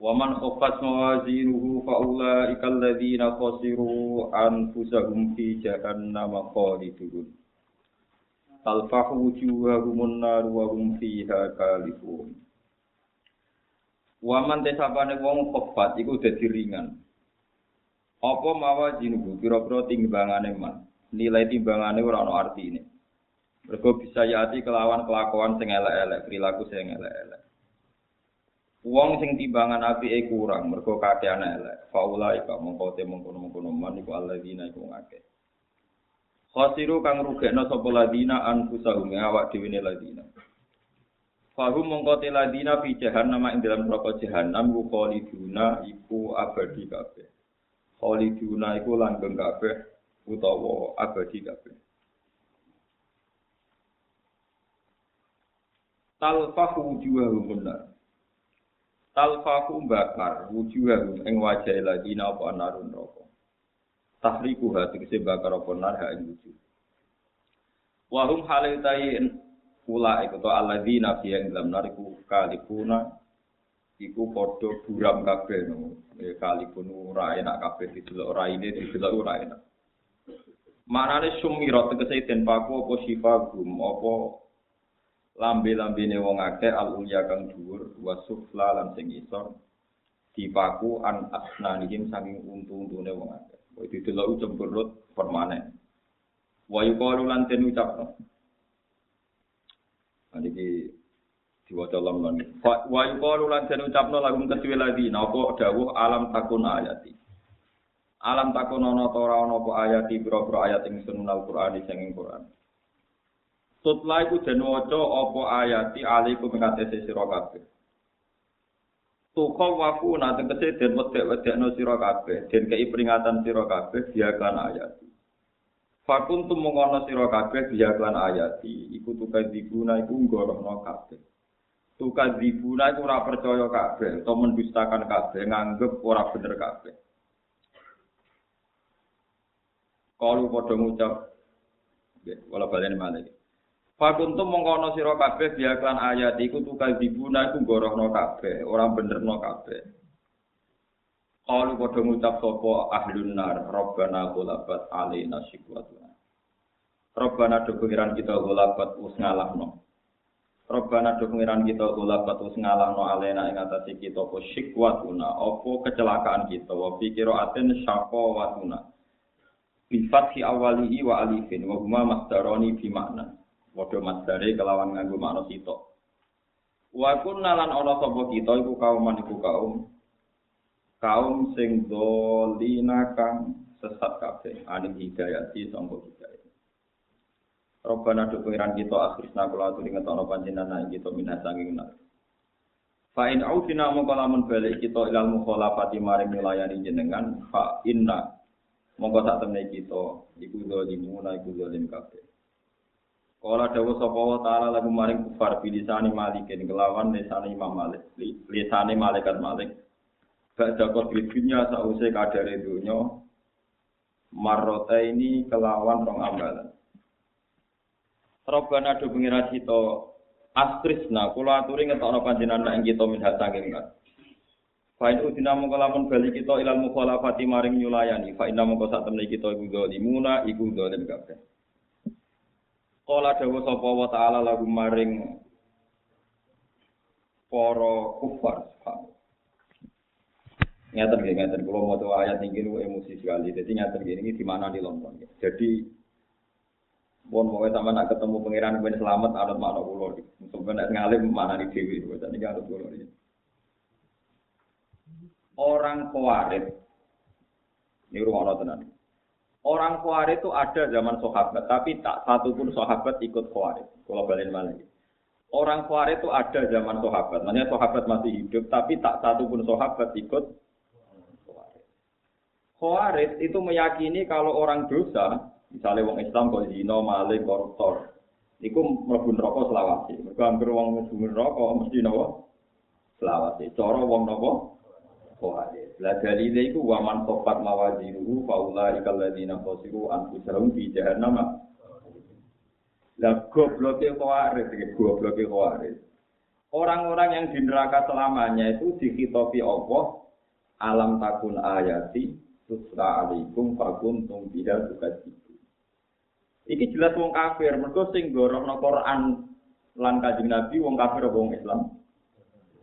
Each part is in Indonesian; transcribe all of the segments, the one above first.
Wa man khaffat mawazinuhu fa ulaika alladziina khasiru anfusahum fi jahannam khalidun. Talfahu wujuhahumun nar wa hum fiha kalifun. Wa man tesapane wong khaffat iku dadi ringan. Apa mawazinuhu pira-pira timbangane man. Nilai timbangane ora ana artine. Mergo bisa yati kelawan kelakuan sing elek-elek, perilaku sing elek-elek. Wong sing timbangan apike kurang mergo kakean elek. Faula ika mongko te mongko-mongko man iku alladzina iku ngake. Khasiru kang rugekno sapa ladina anfusahum awak dhewe ne ladina. Fahum mongko te ladina fi jahannam ing dalam neraka jahannam ku khaliduna iku abadi kabeh. Khaliduna iku langgeng kabeh utawa abadi kabeh. Talfahu wujuhahum benar. Talfaku bakar wujuhahum ing wajah ladina apa narun roko tahriku hati kese bakar apa nar ha ing wujuh wahum halaitai pula iku to aladina fi ing dalam nariku kalipuna iku padha buram kabeh no kalipun ora enak kabeh didelok ora ini didelok ora enak. Manane sumirat tegese den paku apa sifagum apa lambe-lambene wong akeh al ulya kang dhuwur wa sufla lan sing isor dipaku an asnanihim saking untu-untune wong akeh. Kowe didelok cemberut permanen. Wa yuqalu lan den ucapno. Niki diwaca lamlan. Wa yuqalu lan den ucapno lagu kedue lagi napa dawuh alam takun ayati. Alam takun ana ta ora ana apa ayati pira-pira ayat ing sunul Qur'an sing ing Qur'an. Tutla iku den waca apa ayati alaikum ngatese sira kabeh. Tuka wafu nate kese den wedek-wedekno sira kabeh, den kei peringatan sira kabeh dia kan ayati. Fakun tumungono sira kabeh dia kan ayati, iku tuka dibuna iku nggorohno kabeh. Tuka dibuna iku ora percaya kabeh, utawa mendustakan kabeh, nganggep ora bener kabeh. Kalau padha ngucap, wala balen malih. Fakuntum mengkono sira kabeh biaklan ayat iku tukal dibuna iku gorohno kabeh, ora benerno kabeh. Kalu padha ngucap sapa ahlun nar, Rabbana ghalabat alaina shikwatuna. Rabbana do kita ghalabat us ngalahno. Rabbana do kita ghalabat us ngalahno alaina ing atase kita apa shikwatuna, apa kecelakaan kita, wa pikira aten syaqawatuna. Bi fathi awalihi wa alifin wa huma masdaroni bi Padha masdare kelawan nganggo makna sitok. Wa kunna lan ana kita iku kaum iku kaum kaum sing dolina kang sesat kabeh aning hidayah di sangko hidayah. Robbana do pengiran kita akhirna kula aturi ngetono panjenengan kita minah sanging nar. Fa in ausina mongko lamun balik kita ilal mukhalafati maring milayani jenengan fa inna mongko sak temne kita iku zalimuna iku zalim kabeh. Kala dawuh sapa wa taala lagu maring kufar bilisani malikin kelawan lisane Imam Malik, lisane malaikat Malik. Gak jakot dunya sause kadare dunya marrota ini kelawan rong ambalan. Robbana do pengira kita astrisna kula aturi ngetokno panjenengan ing kita min saking kan. Fa in udina mongko lamun bali kita ilal mukhalafati maring nyulayani fa inna mongko sak temne kita iku zalimuna iku zalim kabeh. Kala dawa sapa wa ta'ala lagu maring para kufar. Ngaten nggih ngaten kula maca ayat iki niku emosi sekali. Dadi ngaten nggih iki di mana di Lombok. Jadi Bon mau sama nak ketemu pangeran ben selamat anut makna kula. Sampe nek ngalim mana di dewi. Dadi anut kula iki. Orang kuarit ini rumah tenan. Orang Khawarij itu ada zaman sahabat, tapi tak satu pun sahabat ikut Khawarij. Kalau balik mana Orang Khawarij itu ada zaman sahabat. Makanya sahabat masih hidup, tapi tak satu pun sahabat ikut Khawarij. Khawarij itu meyakini kalau orang dosa, misalnya orang Islam kok zina, maling, koruptor, itu mlebu neraka selawase. Mergo anggere wong mlebu neraka mesti napa? Selawase. Cara wong napa? Khawarij. Lah dalile iku wa man tofat mawazinuhu faula ikal ladzina khasiru anfusahum fi jahannam. Lah gobloke khawarij iki gobloke khawarij. Orang-orang yang di neraka selamanya itu dikhitopi Allah alam takun ayati tusra alaikum fakuntum biha tukadzibun. Iki jelas wong kafir, mergo sing gorohno Quran lan Kanjeng Nabi wong kafir wong Islam?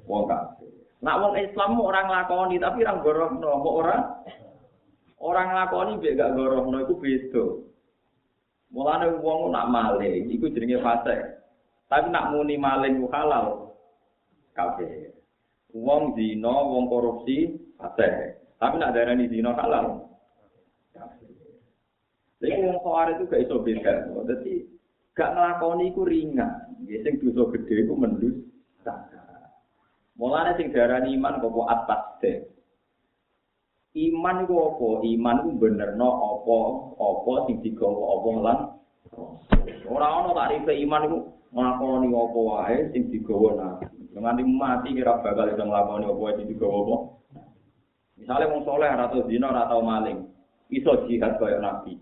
Wong kafir. Nak wong Islam ora nglakoni tapi ora gorohno, kok ora? Ora nglakoni mbek gak gorohno iku beda. Mulane wong nak maling iku jenenge fase. Tapi nak muni maling halal kafir. Wong zina, wong korupsi fase. Tapi nak darani zina halal. Kafir. Lha wong kawar itu gak iso beda. Dadi gak nglakoni iku ringan. Ya sing dosa gedhe iku mendus. Mulane sing diarani iman kok atas deh. Iman iku apa? Iman iku benerno apa? Apa sing digawa apa lan ora ana tarife iman iku nglakoni apa wae sing digawa nabi. Nganti mati kira bakal iso nglakoni apa wae sing digawa apa. Misale wong saleh ora tau zina ora tau maling, iso jihad kaya nabi.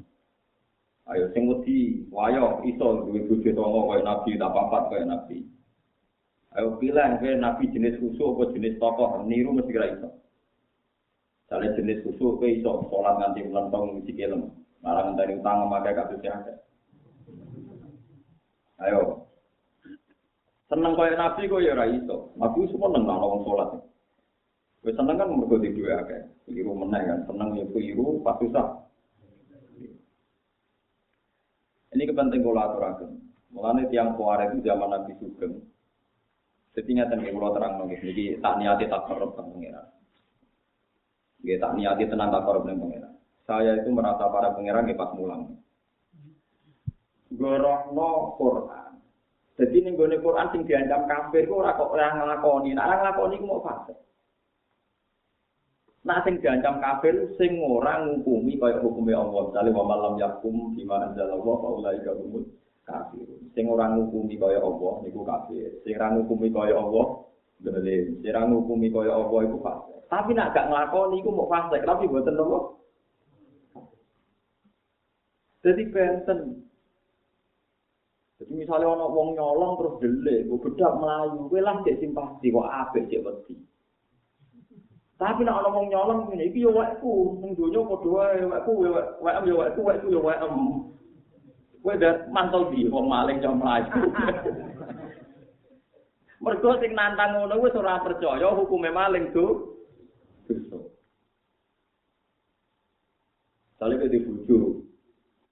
Ayo sing wedi wayo iso duwe bojo tangga kaya nabi, tak papat kaya nabi. Ayo pilih ke nabi jenis khusus apa jenis tokoh niru mesti kira iso. Misalnya jenis khusus ke iso sholat nganti melentong mesti kelem. Malah ngenteni utang memakai kasus ada. Ayo. Seneng kaya nabi kok ya ora iso. Nabi semua seneng wong sholat. Wis seneng kan mergo di duwe akeh. Keliru meneh kan, seneng ya keliru pas susah. Ini kepenting kalau aturakan. Mulanya tiang kuare itu zaman Nabi Sugeng. Jadi ingatan ya kalau terang nongis. Jadi tak niati tak korup kan pengiran. Jadi tak niati tenang tak korup dengan pengiran. Saya itu merasa para pengiran ya pas mulang. Gorohno Quran. Jadi ini gue Quran sing diancam kafir kok ora kok ora nglakoni. Nek ora nglakoni ku mau fase. Nah sing diancam kafir sing ora ngukumi kaya hukume Allah. Misale wa malam yakum bima anzalallah fa ulaika humul kafir. Sing ora ngukumi kaya Allah niku kafir. Sing ora ngukumi kaya Allah zalim. Sing ora ngukumi kaya Allah iku fasik. Tapi nek gak nglakoni iku mau fasik, tapi mboten nopo. Jadi benten. Jadi misalnya ono wong nyolong terus delik, gue bedak melayu, gue lah cek simpati, kok apik cek wedi. Tapi nek ana wong nyolong ngene iki yo wekku, ning donya padha wae wekku wek yo wekku wekku yo em. Kowe dak mantel di wong maling jam mlayu. Mergo sing nantang ngono wis ora percaya hukume maling tuh. Dosa. Sale ke dibujuk.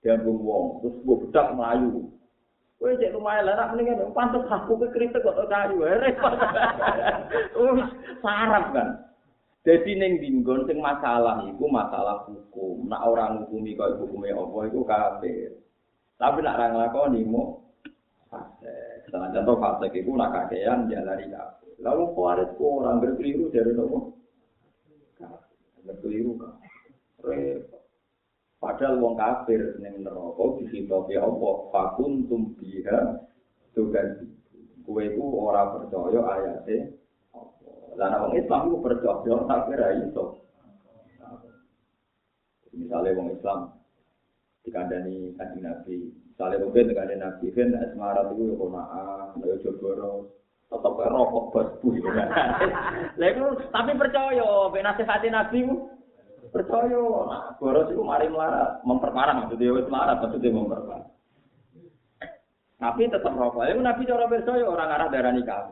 Dia wong, terus mbok bedak mlayu. Kowe cek lumayan lah, mendingan pantes aku ke kritik kok kayu, repot. Wis sarap kan. Jadi ning dinggon sing masalah iku masalah hukum. Nak orang ngukumi kaya hukume apa iku kafir. Tapi nak ora nglakoni mu fase. Contoh fase iku nak kakean jalari kafir. Lalu kuarit ku orang berkeliru dari nopo? Berkeliru kan. Padahal wong kafir ning neraka disitopi apa? Fakuntum biha tugan. Kowe ku ora percaya ayate Lah wong Islam ku percaya tapi ra iso. Misalnya wong Islam dikandani kanjeng Nabi, misalnya mungkin dikandani Nabi kan asmara itu ya konaan, ya jogoro, tetap rokok bos bu. Lah itu tapi percaya, benasihati Nabi ku percaya. Nah, boros itu mari melarat, memperparah maksudnya wis melarat, maksudnya memperparah. Tapi tetap rokok. Itu Nabi cara percaya orang arah darah nikah.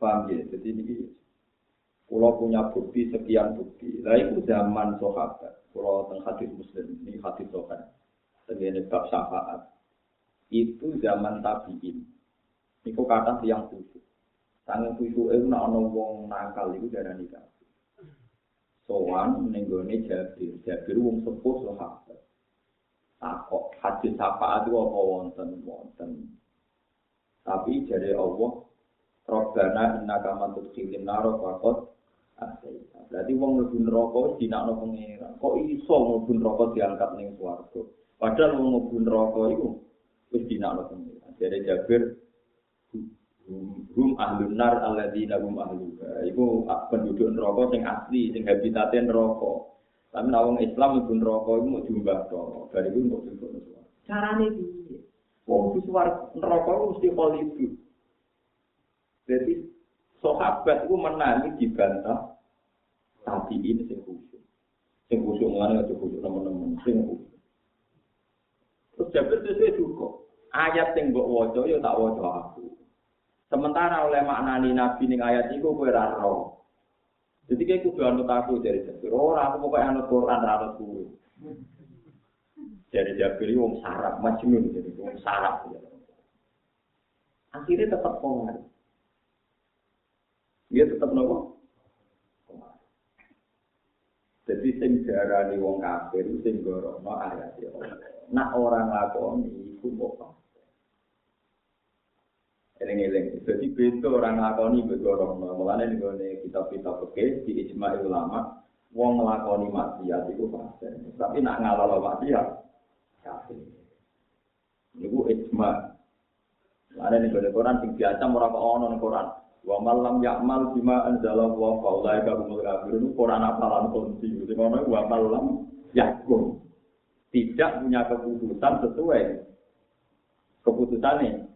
Paham ya? Jadi ini Pulau punya bukti sekian bukti. Lah itu zaman sahabat. Pulau teng hadis muslim ini hadis sahabat. Tenggene bab syafaat. Itu zaman tabiin. Iku kata yang khusus. Sange khusus itu nak ono wong nakal itu darah nikah. Sowan nenggone Jabir. Jabir wong sepuh sahabat. takok hadis syafaat itu apa wonten wonten. Tapi jadi Allah Robbana innaka man tudkhilin nar faqad. Berarti wong mlebu neraka wis dinakno pengira. Kok iso mlebu neraka diangkat ning swarga? Padahal wong mlebu neraka iku wis dinakno pengira. Jadi Jabir hum ahlun nar alladzina hum ahluha. Iku penduduk neraka sing asli, sing habitate neraka. Tapi nek wong Islam mlebu neraka iku mau diumbah to. Bar iku untuk swarga. Carane piye? Wong wis neraka mesti kholidu. Jadi sahabat itu menangi dibantah tapi ini sing khusyuk. Sing khusyuk ngene aja khusyuk teman-teman sing khusyuk. Terus Jabir sesuai juga. Ayat sing mbok waca ya tak waca aku. Sementara oleh maknani Nabi ning ayat iku kowe ora ro. Jadi kayak kudu anut aku dari Jabir. Ora aku pokoknya anut Quran ora anut kowe. Dari Jabir wong sarap majnun jadi wong sarap. Akhirnya tetap kongari. Dia tetap nopo. Jadi sing darani wong kafir sing gorono ayat ya Nak orang lakoni iku kok Eling-eling. Jadi beda orang lakoni begorono. Mulane ning kitab-kitab fikih di ijma ulama wong nglakoni maksiat iku fase. Tapi nak ngalalo maksiat kafir. Niku ijma. Mulane ning Quran sing biasa ora kok ono ning Quran. Wa malam yakmal bima anzala wa faulai ka kumul kafirun Quran apalan kunci. Itu ngono wa malam yakum tidak punya keputusan sesuai keputusannya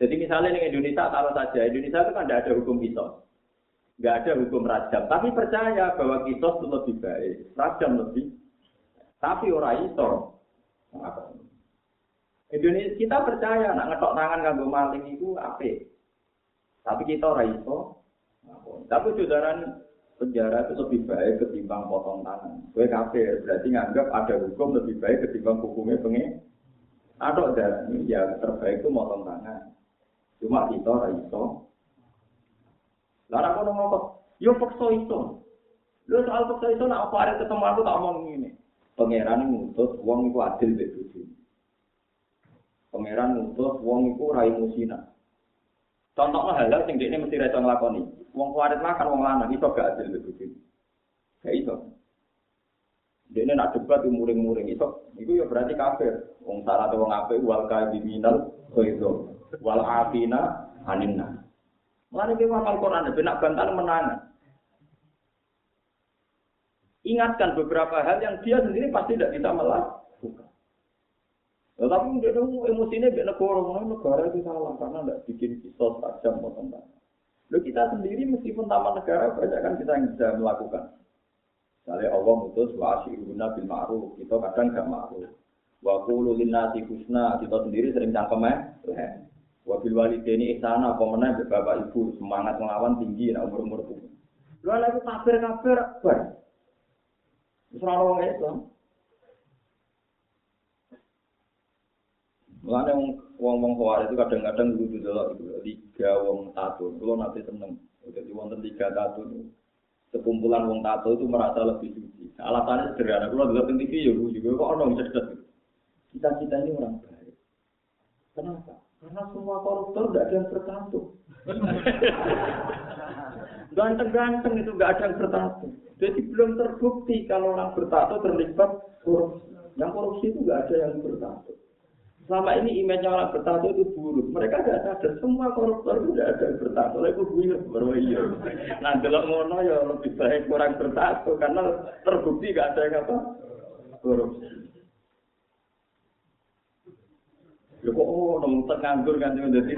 jadi misalnya di Indonesia taruh saja. Indonesia itu kan tidak ada hukum kisos. Nggak ada hukum rajam tapi percaya bahwa kisos itu lebih baik rajam lebih. Tapi orang itu Indonesia kita percaya nak ngetok tangan kanggo maling itu apa Tapi kita ora iso. Tapi saudara penjara itu lebih baik ketimbang potong tangan. Gue kafir, berarti nganggap ada hukum lebih baik ketimbang hukumnya pengen. Ada dan ya terbaik itu potong tangan. Cuma kita ora iso. Lalu aku ngomong, yo paksa itu. Lu soal paksa itu, nak apa ada ketemu aku tak omong ini. Pangeran ngutus, wong itu adil begitu. Pangeran ngutus, wong itu rai musina. Contohnya halal sing ini mesti reso nglakoni. Wong kuarit makan wong lanang iso gak adil iki. Gak iso. Dene nak debat muring-muring iso. Iku ya berarti kafir. Wong salah wong apik wal kaiminal khairu. Wal afina aninna. Mulane ki wong Al-Qur'an ben nak bantal menang. Ingatkan beberapa hal yang dia sendiri pasti tidak bisa melakukan. Tetapi dia tahu emosinya biar negara, mana negara itu salah karena tidak bikin kisos tajam potong Lo kita sendiri meskipun taman negara banyak kan kita yang bisa melakukan. Misalnya Allah mutus wa asyiruna bil ma'ruf, kita kadang gak ma'ruf. Wa qulu linnasi husna, kita sendiri sering cangkem eh. Wa bil walidaini ihsana, apa meneh bapak ibu semangat melawan tinggi nak umur-umur itu. Lu lagi kafir-kafir, bar. Wis ora Islam. Mulane wong wong khawarij itu kadang-kadang lucu delok itu tiga wong tato. Kulo nanti seneng. Jadi wonten tiga tato sekumpulan wong tato itu merasa lebih suci. Alasannya sederhana. Kulo delok teng TV ya juga kok ono cerdas. Kita-kita ini orang baik. Kenapa? Karena semua koruptor tidak ada yang bertato. Ganteng-ganteng itu nggak ada yang bertato. Jadi belum terbukti kalau orang bertato terlibat korupsi. Yang korupsi itu nggak ada yang bertato. Selama ini image orang bertato itu buruk. Mereka tidak sadar semua koruptor itu tidak ada yang bertato. Lalu buyur baru iya. Nah kalau ngono ya lebih baik kurang bertato karena terbukti gak ada yang apa korupsi. Ya kok oh nong nganggur kan cuma jadi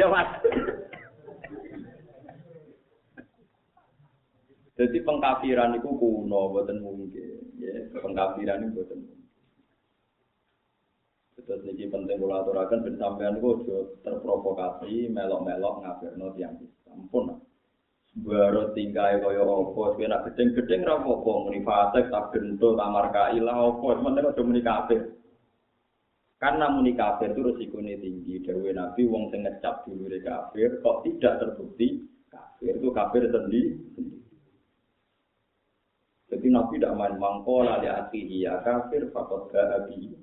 Ya mas. Jadi pengkafiran itu kuno, buatan mungkin. Ya, pengkafiran itu buatan. Terus niki penting kula aturaken ben sampean aja terprovokasi melok-melok ngafirno tiyang Islam. Pun baru tingkai kaya apa, kowe nak gedeng-gedeng ra apa muni fasik tak bento kamar kailah apa, sementara aja muni kafir. Karena muni kafir itu resikonya tinggi. Dawe Nabi wong sing ngecap dulu kafir kok tidak terbukti kafir itu kafir sendiri. Jadi Nabi tidak main mangkola li akhihi ya kafir fakot ga'abi.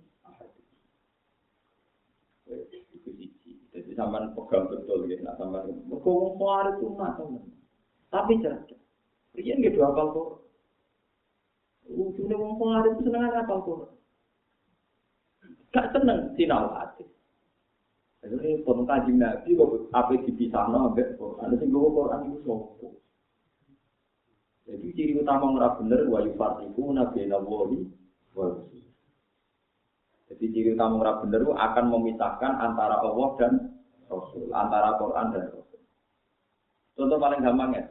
Itu siji. Jadi sampean pegang betul ya, nak sampean. Mergo wong kuwi itu nak. Tapi cerdas. Riyen nggih dua apal kok. Ujune wong kuwi itu seneng apal kok. Gak seneng sinau hati. Jadi pun kaji nabi kok apa dipisah no ambek Quran. Sing gue Quran itu sopo. Jadi ciri utama ora bener wa yufarriqu nabi nawawi wa Jadi ciri utama ora bener akan memisahkan antara Allah dan Rasul, antara Quran dan Rasul. Contoh paling gampang ya.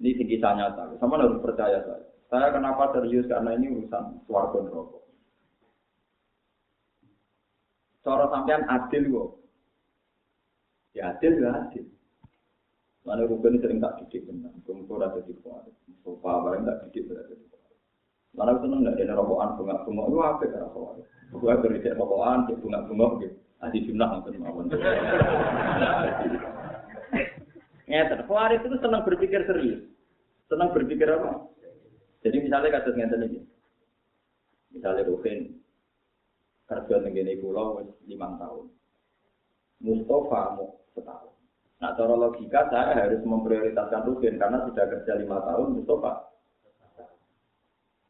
Ini sing kisah nyata. Sama harus percaya saya. Saya kenapa serius karena ini urusan suarga neraka. Cara sampean adil kok. Ya adil ya adil. Mana rukun sering tak didik benar. Kumpul ada di kuat. Sofa bareng tak didik berada di kuat. Mana seneng nggak ada rokokan bunga bunga itu apa ya rokokan? Gue kerja rokokan, bunga bunga gitu. Adi jumlah nonton mawon. Ngeten, Khawarij itu senang berpikir serius. Senang berpikir apa? Jadi misalnya kasus ngeten ini. Misalnya Rukin kerja tenggene kula wis 5 tahun. Mustafa mau setahun. Nah, cara logika saya harus memprioritaskan Rukin karena sudah kerja lima tahun Mustafa.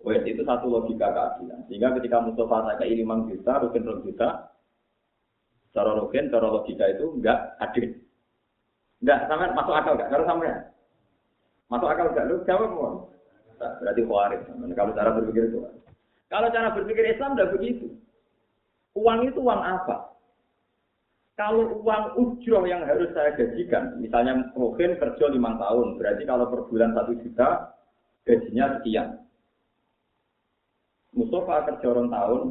Wes itu satu logika keadilan. Sehingga ketika Mustafa saya ke 5 juta, Rukin 2 juta, cara Rukin, cara logika itu enggak adil. Enggak, sampai masuk akal enggak? Kalau sampai masuk akal enggak? Lu jawab mau. Berarti khawarij. Kalau cara berpikir itu. Kalau cara berpikir Islam enggak begitu. Uang itu uang apa? Kalau uang ujroh yang harus saya gajikan, misalnya mungkin kerja lima tahun, berarti kalau per bulan satu juta, gajinya sekian. Mustafa kerja orang tahun,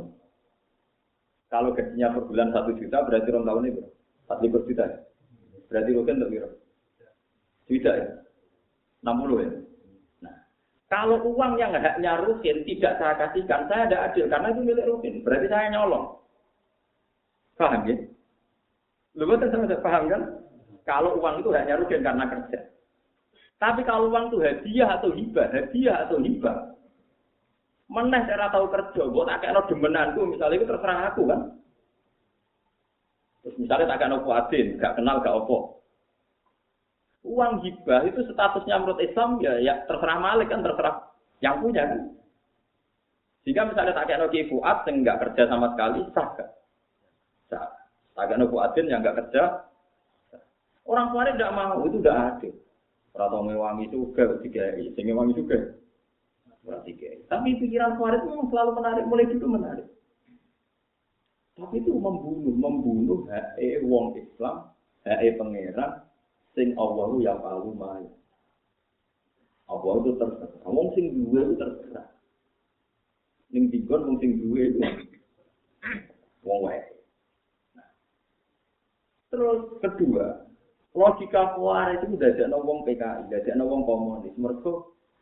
kalau gajinya per bulan satu juta, berarti orang tahun itu satu juta. Ya? Berarti mungkin untuk biro. Juta ya? 60 ya? Nah, kalau uang yang haknya Rukin tidak saya kasihkan, saya ada adil karena itu milik Rukin. Berarti saya nyolong. Paham ya? Lu betul sama paham kan? Kalau uang itu hanya rugi karena kerja. Tapi kalau uang itu hadiah atau hibah, hadiah atau hibah. Meneh cara tahu kerja, gue tak kayak demenanku, misalnya itu terserah aku kan. Terus misalnya tak kayak kuatin, gak kenal gak opo. Uang hibah itu statusnya menurut Islam ya, ya terserah malik kan, terserah yang punya kan. Jika misalnya tak kayak Noki Fuad, yang nggak kerja sama sekali, sah gak? Agak nopo adin yang nggak kerja. Orang tua tidak mau, itu udah adil. Rata mewangi juga, tiga sehingga wangi juga. Tapi pikiran Khawarij memang selalu menarik, mulai itu menarik. Tapi itu membunuh, membunuh hak wong Islam, hak pangeran, sing Allah ya palu mai. Allah itu terserah. Wong sing duwe itu terserah. Ning dikon wong sing duwe itu wong wae. Terus kedua, logika kuar itu ada wong PKI, ada wong komunis. Mereka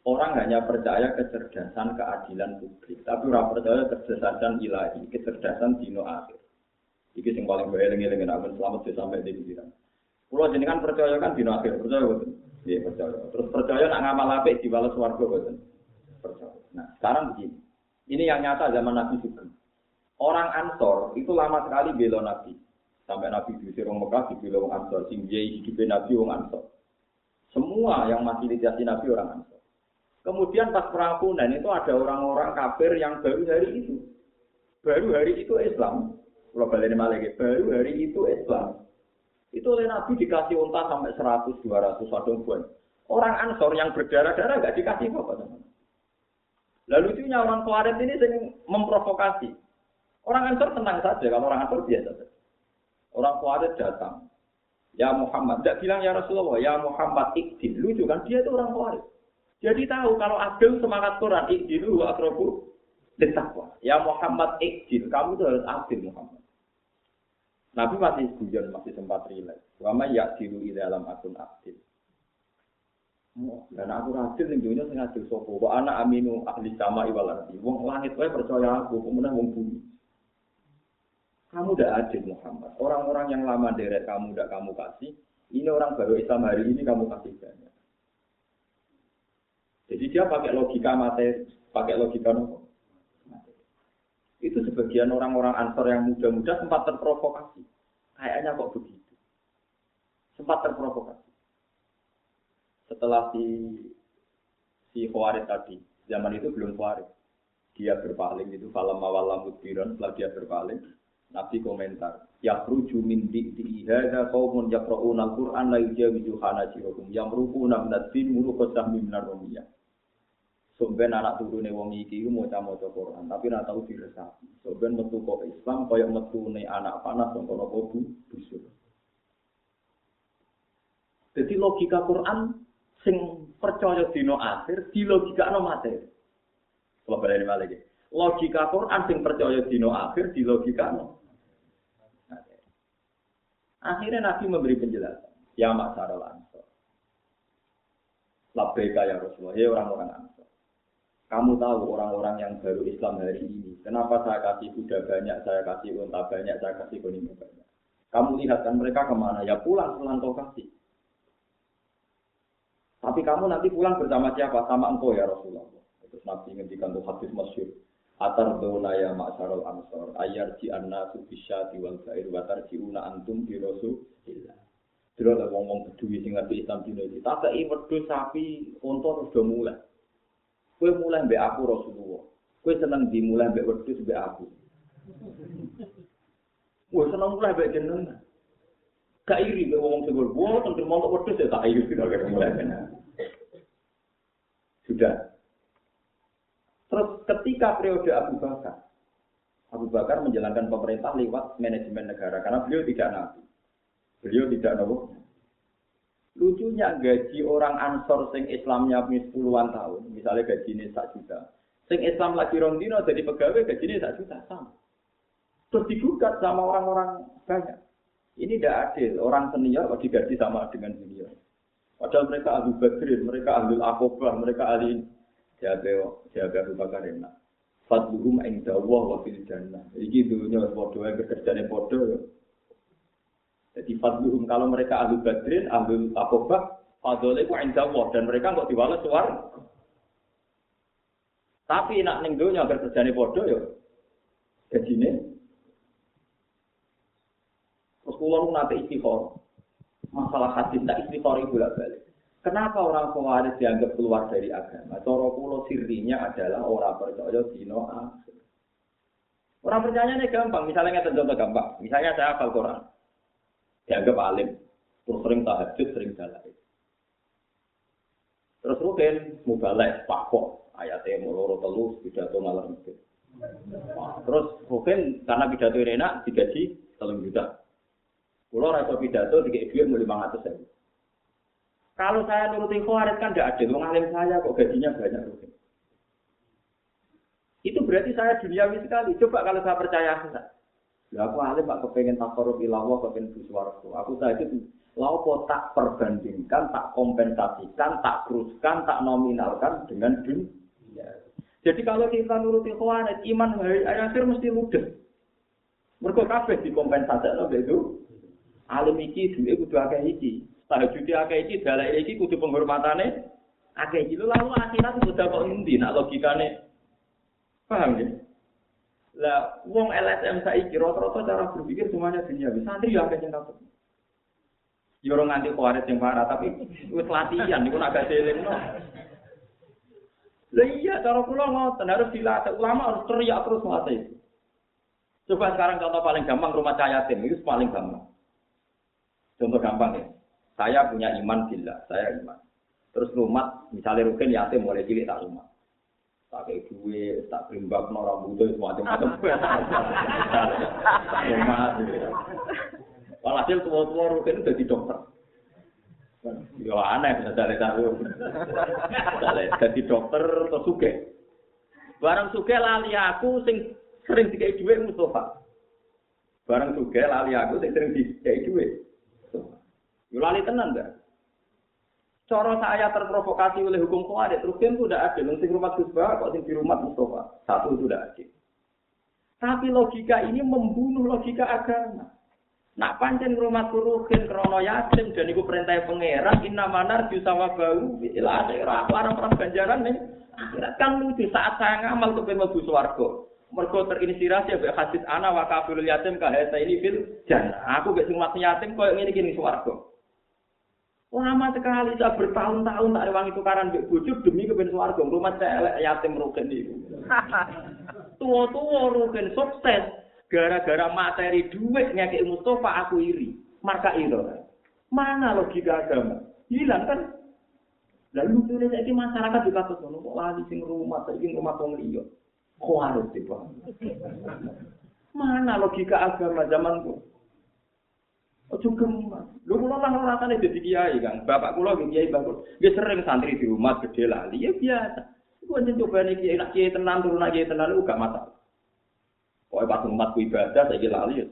orang hanya percaya kecerdasan keadilan publik, tapi orang percaya kecerdasan ilahi, kecerdasan dino akhir. Iki sing paling bahaya lengi lengi aku selamat sih sampai di pikiran. Pulau jenengan percaya kan dino akhir, percaya betul? Iya percaya. Terus percaya nak ngamal apik dibalas warga betul? Percaya. Nah sekarang begini, ini yang nyata zaman Nabi juga. Orang Ansor itu lama sekali bela Nabi. Sampai Nabi diusir orang Mekah, dibilang orang Ansor. Sing hidupnya Nabi orang Ansor. Semua yang masih fasilitasi Nabi orang Ansor. Kemudian pas perang Punan itu ada orang-orang kafir yang baru hari itu. Baru hari itu Islam. Kalau balik lagi, baru hari itu Islam. Itu oleh Nabi dikasih unta sampai 100, 200, ada buan. Orang Ansor yang berdarah-darah gak dikasih apa-apa. Lalu itu orang Khawarij ini sering memprovokasi. Orang Ansor tenang saja, kalau orang Ansor biasa saja. Orang Khawarij datang. Ya Muhammad, tidak bilang ya Rasulullah, ya Muhammad ikdil. Lucu kan, dia itu orang Khawarij. Jadi tahu kalau adil semangat Quran, ikdilu wa akrobu ditakwa. Ya Muhammad ikdil, kamu itu harus adil Muhammad. Nabi masih guyon, masih sempat rileks. Wama diru di dalam akun adil. Dan aku adil ning dunia sing adil sapa? Wa ana aminu ahli sama iwal ardi. Wong langit wae percaya aku, kemudian wong bumi. Kamu udah adil Muhammad. Orang-orang yang lama derek kamu udah kamu kasih. Ini orang baru Islam hari ini kamu kasih banyak. Jadi dia pakai logika materi, pakai logika nopo. Itu sebagian orang-orang ansor yang muda-muda sempat terprovokasi. Kayaknya kok begitu. Sempat terprovokasi. Setelah si si Khawarij tadi, zaman itu belum Khawarij. Dia berpaling itu falam mawalam mudbiran, setelah dia berpaling, Nabi komentar, ya ruju min di hadza qaumun yaqra'una al-Qur'an la yujawizu hanajirahum yamruquna min ad-din muruqatan min ar-rumiyah. Somben anak turune wong iki iku maca-maca Quran, tapi ora tau diresapi. Somben metu kok Islam kaya metune anak panas sing kono kudu busuk. Jadi logika Quran sing percaya dino akhir di logika no materi. Kalau balik lagi. Logika Quran sing percaya dino akhir di logika no. Akhirnya Nabi memberi penjelasan. Ya masyarakat ansor. Labbaika ya Rasulullah. Ya orang-orang ansor. Kamu tahu orang-orang yang baru Islam hari ini, kenapa saya kasih kuda banyak, saya kasih unta banyak, saya kasih kuning banyak. Kamu lihat kan mereka ke mana? Ya pulang pulang kau kasih. Tapi kamu nanti pulang bersama siapa? Sama engkau ya Rasulullah. Terus Nabi ngendikan tuh hadis masyur. Atar dona ya ma'syarul ansor. Ayar ji anna subisya diwal gair watar ji una antum di Rasulillah. Terus ada ngomong peduli sing ngerti Islam dino ini. Tak kei wedhus sapi unta terus do mulai. Kue mulai mbek aku Rasulullah. Kue seneng dimulai mbek wedhus mbek aku. Kue seneng mulai mbek jenengan. Gak iri mbek wong sing gua tentu mau wedhus ya tak iri kira mulai Sudah. Terus ketika periode Abu Bakar, Abu Bakar menjalankan pemerintah lewat manajemen negara karena beliau tidak nabi. Beliau tidak nabi. Lucunya gaji orang Ansor sing Islamnya puluhan tahun, misalnya gaji ini sak juta. Sing Islam lagi rong dino jadi pegawai gaji ini sak juta sama. Terus digugat sama orang-orang banyak. Ini tidak adil. Orang senior kok digaji sama dengan junior. Padahal mereka ahli badrin, mereka ahli akobah, mereka ahli jaga jaga Abu Bakar enak. Fadluhum inda Allah wa fil jannah. Iki dunya padha wae kerjane padha jadi fadluhum kalau mereka ahli badrin, ahli takobah, fadlnya itu indah Allah. Dan mereka nggak diwales suar. Tapi nak ning agar terjadi bodoh ya. Ini. Terus pulau nanti istighfar. Masalah hati tak istighfar itu balik. Kenapa orang Khawarij dianggap keluar dari agama? Coro pulau sirinya adalah orang percaya dino akhir. Orang percayanya gampang. Misalnya contoh gampang. Misalnya saya hafal Quran dianggap alim, terus sering tahajud, sering dalai. Terus mungkin mubalek, pakok, ayatnya muloro telus, pidato malam itu. Terus mungkin karena pidato ini enak, digaji telung juta. Pulau rasa pidato, tiga duit mau lima ratus ribu. Kalau saya nurutin khawarit kan tidak adil, wong alim saya kok gajinya banyak. Itu berarti saya duniawi sekali. Coba kalau saya percaya enggak. Ya aku alim pak kepengen takorup ilawo kepengen buswargo. Aku tadi laupo tak perbandingkan, tak kompensasikan, tak teruskan, tak nominalkan dengan dunia. Jadi kalau kita nuruti khawarij, iman hari akhir mesti mudah. Mereka kabeh dikompensasi itu. Alim iki duwe kudu akeh iki. Tahajud akeh iki, dalek iki kudu penghormatane akeh iki. Lalu akhirat kudu kok endi nak logikane. Paham ya? Lah, wong LSM saiki rata-rata cara berpikir semuanya dunia. Santri ya akeh sing takut. Ya ora nganti kuarit sing parah, tapi wis latihan niku agak selingno. Lah iya, cara kula ngoten harus dilatih. Ulama harus teriak terus melatih. Coba sekarang contoh paling gampang rumah cahaya tim itu paling gampang. Contoh gampang ya. Saya punya iman bila, saya iman. Terus rumah, misalnya rukin yatim mulai cilik tak rumah. tak kayak duit, tak berimbak no rambut itu macam-macam. Walhasil tua-tua rutin jadi dokter. Ya aneh bisa cari tahu. Jadi dokter atau suge. Barang suge lali aku sing sering dikai duit Mustafa. Barang suge lali aku sing sering dikai duit. Yo lali tenan dah. Cara saya terprovokasi oleh hukum khawarij, terus kan sudah ada. Yang rumah Gus kok sing di rumah Mustafa. Satu sudah ada. Tapi logika ini membunuh logika agama. Nak pancen rumah ruhin krono yatim dan iku perintah pangeran inna manar ju sama bau ila ora larang ora ganjaran ning akhirat kan lucu saat saya ngamal kepen mlebu swarga. Mergo terinspirasi ya hadis ana wa kafirul yatim ka ini fil jannah. Aku gak sing mati yatim koyo ngene iki ning swarga. Lama sekali saya bertahun-tahun tak rewangi tukaran mbek bojo demi kepen swarga. Rumah saya elek yatim rugen iki. Tua-tua rugen sukses. gara-gara materi duit ngekek Mustafa aku iri. Marka itu. Mana logika agama? Hilang kan? Lalu tulis lagi masyarakat juga tuh kok lagi sing rumah, sing rumah tong liya. Kok harus? Mana logika agama zamanku? Ojo kemah. Lho kula lah ratane dadi kiai Kang. Bapak kula nggih kiai bapak. Nggih sering santri di rumah gede lali ya biasa. Iku ancen coba kiai nak kiai tenan turun aja tenan lu gak mata. Pokoke pas umat ku ibadah saiki lali ya.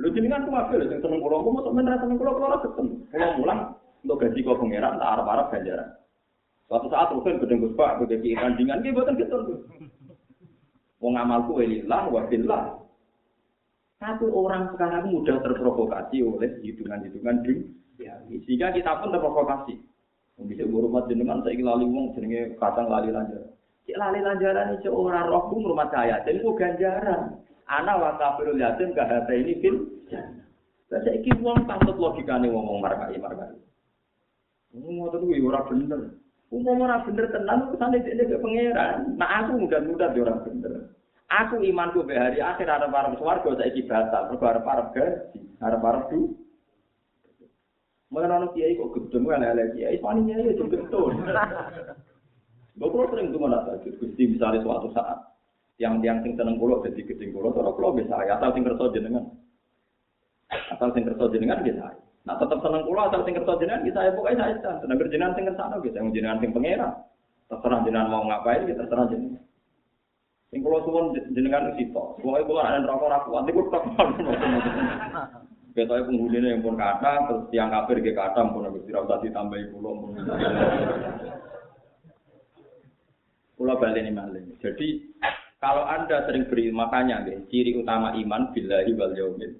Lho jenengan ku wae lho sing seneng kula kok men ra seneng kula kula ketemu. ketem. Kula mulang untuk gaji kok pengeran tak arep-arep ganjaran. Suatu saat mungkin gedeng Gus Pak, gedeng kiai kandingan, kiai buatan gitu. Wong amalku, wa billah. Satu orang sekarang mudah terprovokasi oleh hitungan-hitungan dunia. Sehingga kita pun terprovokasi. Bisa rumah jenengan, saya lali wong, jenenge kacang lali lanjut. Cek lali lanjaran itu orang rohku rumah saya. Jadi itu ganjaran. Anak wa kafirul yatim hati ini fil Saya iki wong patut logikane ngomong markai markai. Ngomong tuh ora bener. Umum ora bener tenan kesane dene ke pangeran. Nah aku mudah-mudah ora bener. Aku imanku be hari akhir arep arep swarga saiki batal. Mergo arep arep gaji, arep arep du. Mengenai kiai kok gedeng elek-elek kiai, paninya ya betul. Bapak sering tuh mana saja, gusti misalnya suatu saat yang yang sing seneng kulo jadi gedeng kulo, kalau kulo bisa ya, asal sing kerso jenengan, asal sing kerso jenengan bisa. Nah tetap seneng kulo asal sing kerso jenengan bisa ya pokoknya saya seneng seneng jenengan sing kersano bisa, yang jenengan sing pengera, terserah jenengan mau ngapain, kita terserah jenengan. Sing kulo suwon jenengan pokoknya kulo ada rokok raku, nanti kulo tak mau. Biasanya penghuninya yang pun kata, terus tiang kafir ke kata, pun habis dirawat ditambahi pulau. Pulau balik ini malah. Jadi kalau anda sering beri makanya deh, ciri utama iman bila wal yaumil.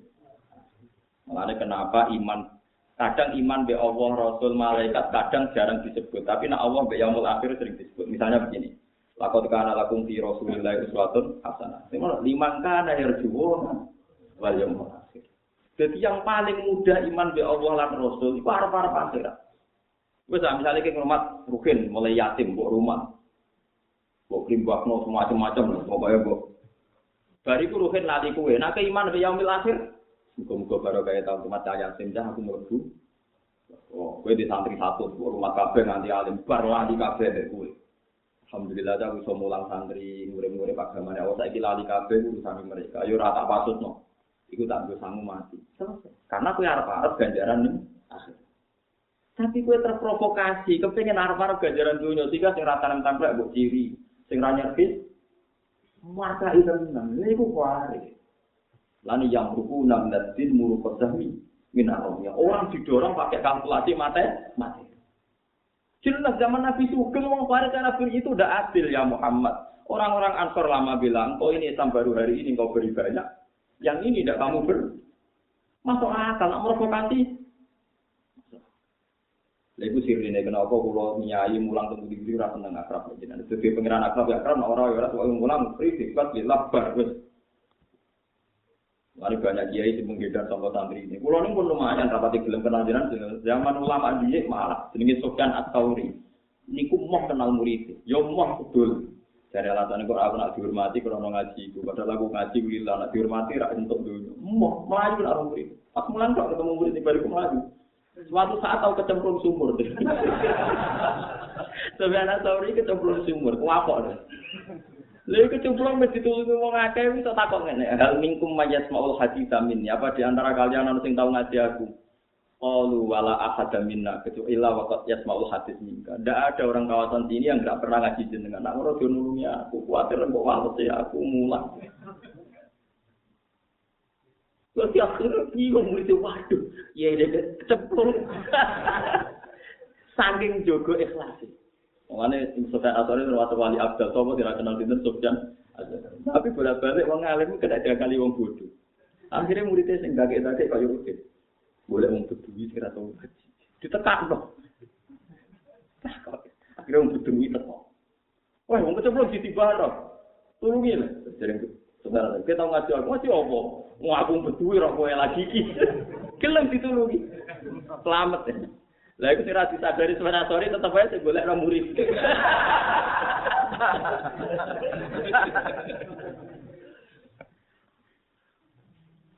Makanya kenapa iman kadang iman be Allah Rasul malaikat kadang jarang disebut, tapi nak Allah be yaumul akhir sering disebut. Misalnya begini. Lakot kana lakum fi Rasulillah uswatun hasanah. Liman kana yarjuuna wal yaumul akhir. Jadi yang paling mudah iman be Allah lan Rasul itu arep-arep akhirat. Wes misalnya ke rumah rukin mulai yatim buat rumah, Kok krimbakno semacam-macam, pokoknya kok. Bari ku ruhin lali kuwe, nak iman be yaumil akhir. Muga-muga baru kaya tahun temat cahaya senjah aku mlebu. Oh, kowe di santri satu, rumah kabeh nanti alim bar lali kabeh kowe. Alhamdulillah aku iso mulang santri, murid-murid agama Allah saiki lali kabeh urusan mereka. Yo ora tak pasutno. Iku tak bisa sangu mati. Selesai. Karena kowe arep-arep ganjaran ning akhir. Tapi kowe terprovokasi, kepengen arep-arep ganjaran dunia, sehingga sing rata nang tampil mbok ciri. sing ra nyervis maka itu nang niku kuare lani yang ruku nang dadin muru kodami minaromnya orang didorong pakai kalkulasi mate mati Jelas zaman Nabi Sugeng wong Farid Nabi itu udah adil ya Muhammad. Orang-orang Ansor lama bilang, oh ini Islam baru hari ini kau beri banyak. Yang ini tidak kamu ber. Masuk akal, nak provokasi. Lha iku sirine kenapa kula nyai mulang teng ndi ora seneng akrab jenengan. Dadi akrab ya akrab ora ora ora mulang free sifat lillah bar wis. Mari banyak kiai sing menggedar sama santri ini. Kulo ning pun lumayan rapati gelem kenal jenengan zaman ulama dhisik malah jenenge Sofyan At-Tauri. Niku moh kenal murid. Yo moh betul. Dari alasan kok aku nak dihormati kalau ngaji, padahal aku ngaji lillah nak dihormati rak untuk dunia. Moh melayu nak murid. Pas mulang kok ketemu murid di bariku melayu. Suatu saat tahu kecemplung sumur. Sebenarnya sauri kecemplung sumur, kuapok deh. Lalu kecemplung mesti ditulungi wong akeh wis tak takok ngene. Hal minkum mayasmaul hadits amin. Apa di antara kalian ana sing tau ngaji aku? Qalu wala ahad minna kecuali illa waqad yasmaul hadis minka. Ndak ada orang kawasan sini yang enggak pernah ngaji jenengan. Nak ora nulungi aku, kuwatir kok wales ya aku mulang. Terus akhirnya bingung itu, waduh, ya ini kecemplung. Saking jogo ikhlas. Makanya Sofyan Asori termasuk wali abdal, sopo tidak kenal dinten Sofyan Tapi bolak-balik wong alim kena ada kali wong bodoh. Akhirnya muridnya sing gagek-gagek kaya rutin. Boleh wong beduwi sing ora tau ngaji. Ditekakno. Akhirnya wong beduwi teko. Wah, wong keceplo ditibano. Tulungi lah. Jadi saudara, kita tahu ngaji aku ngaji apa? Mau aku beduwi rok kowe lagi iki. Gelem ditulungi. Selamat ya. Lah iku sira disadari sebenarnya sore tetep aja golek ra murid.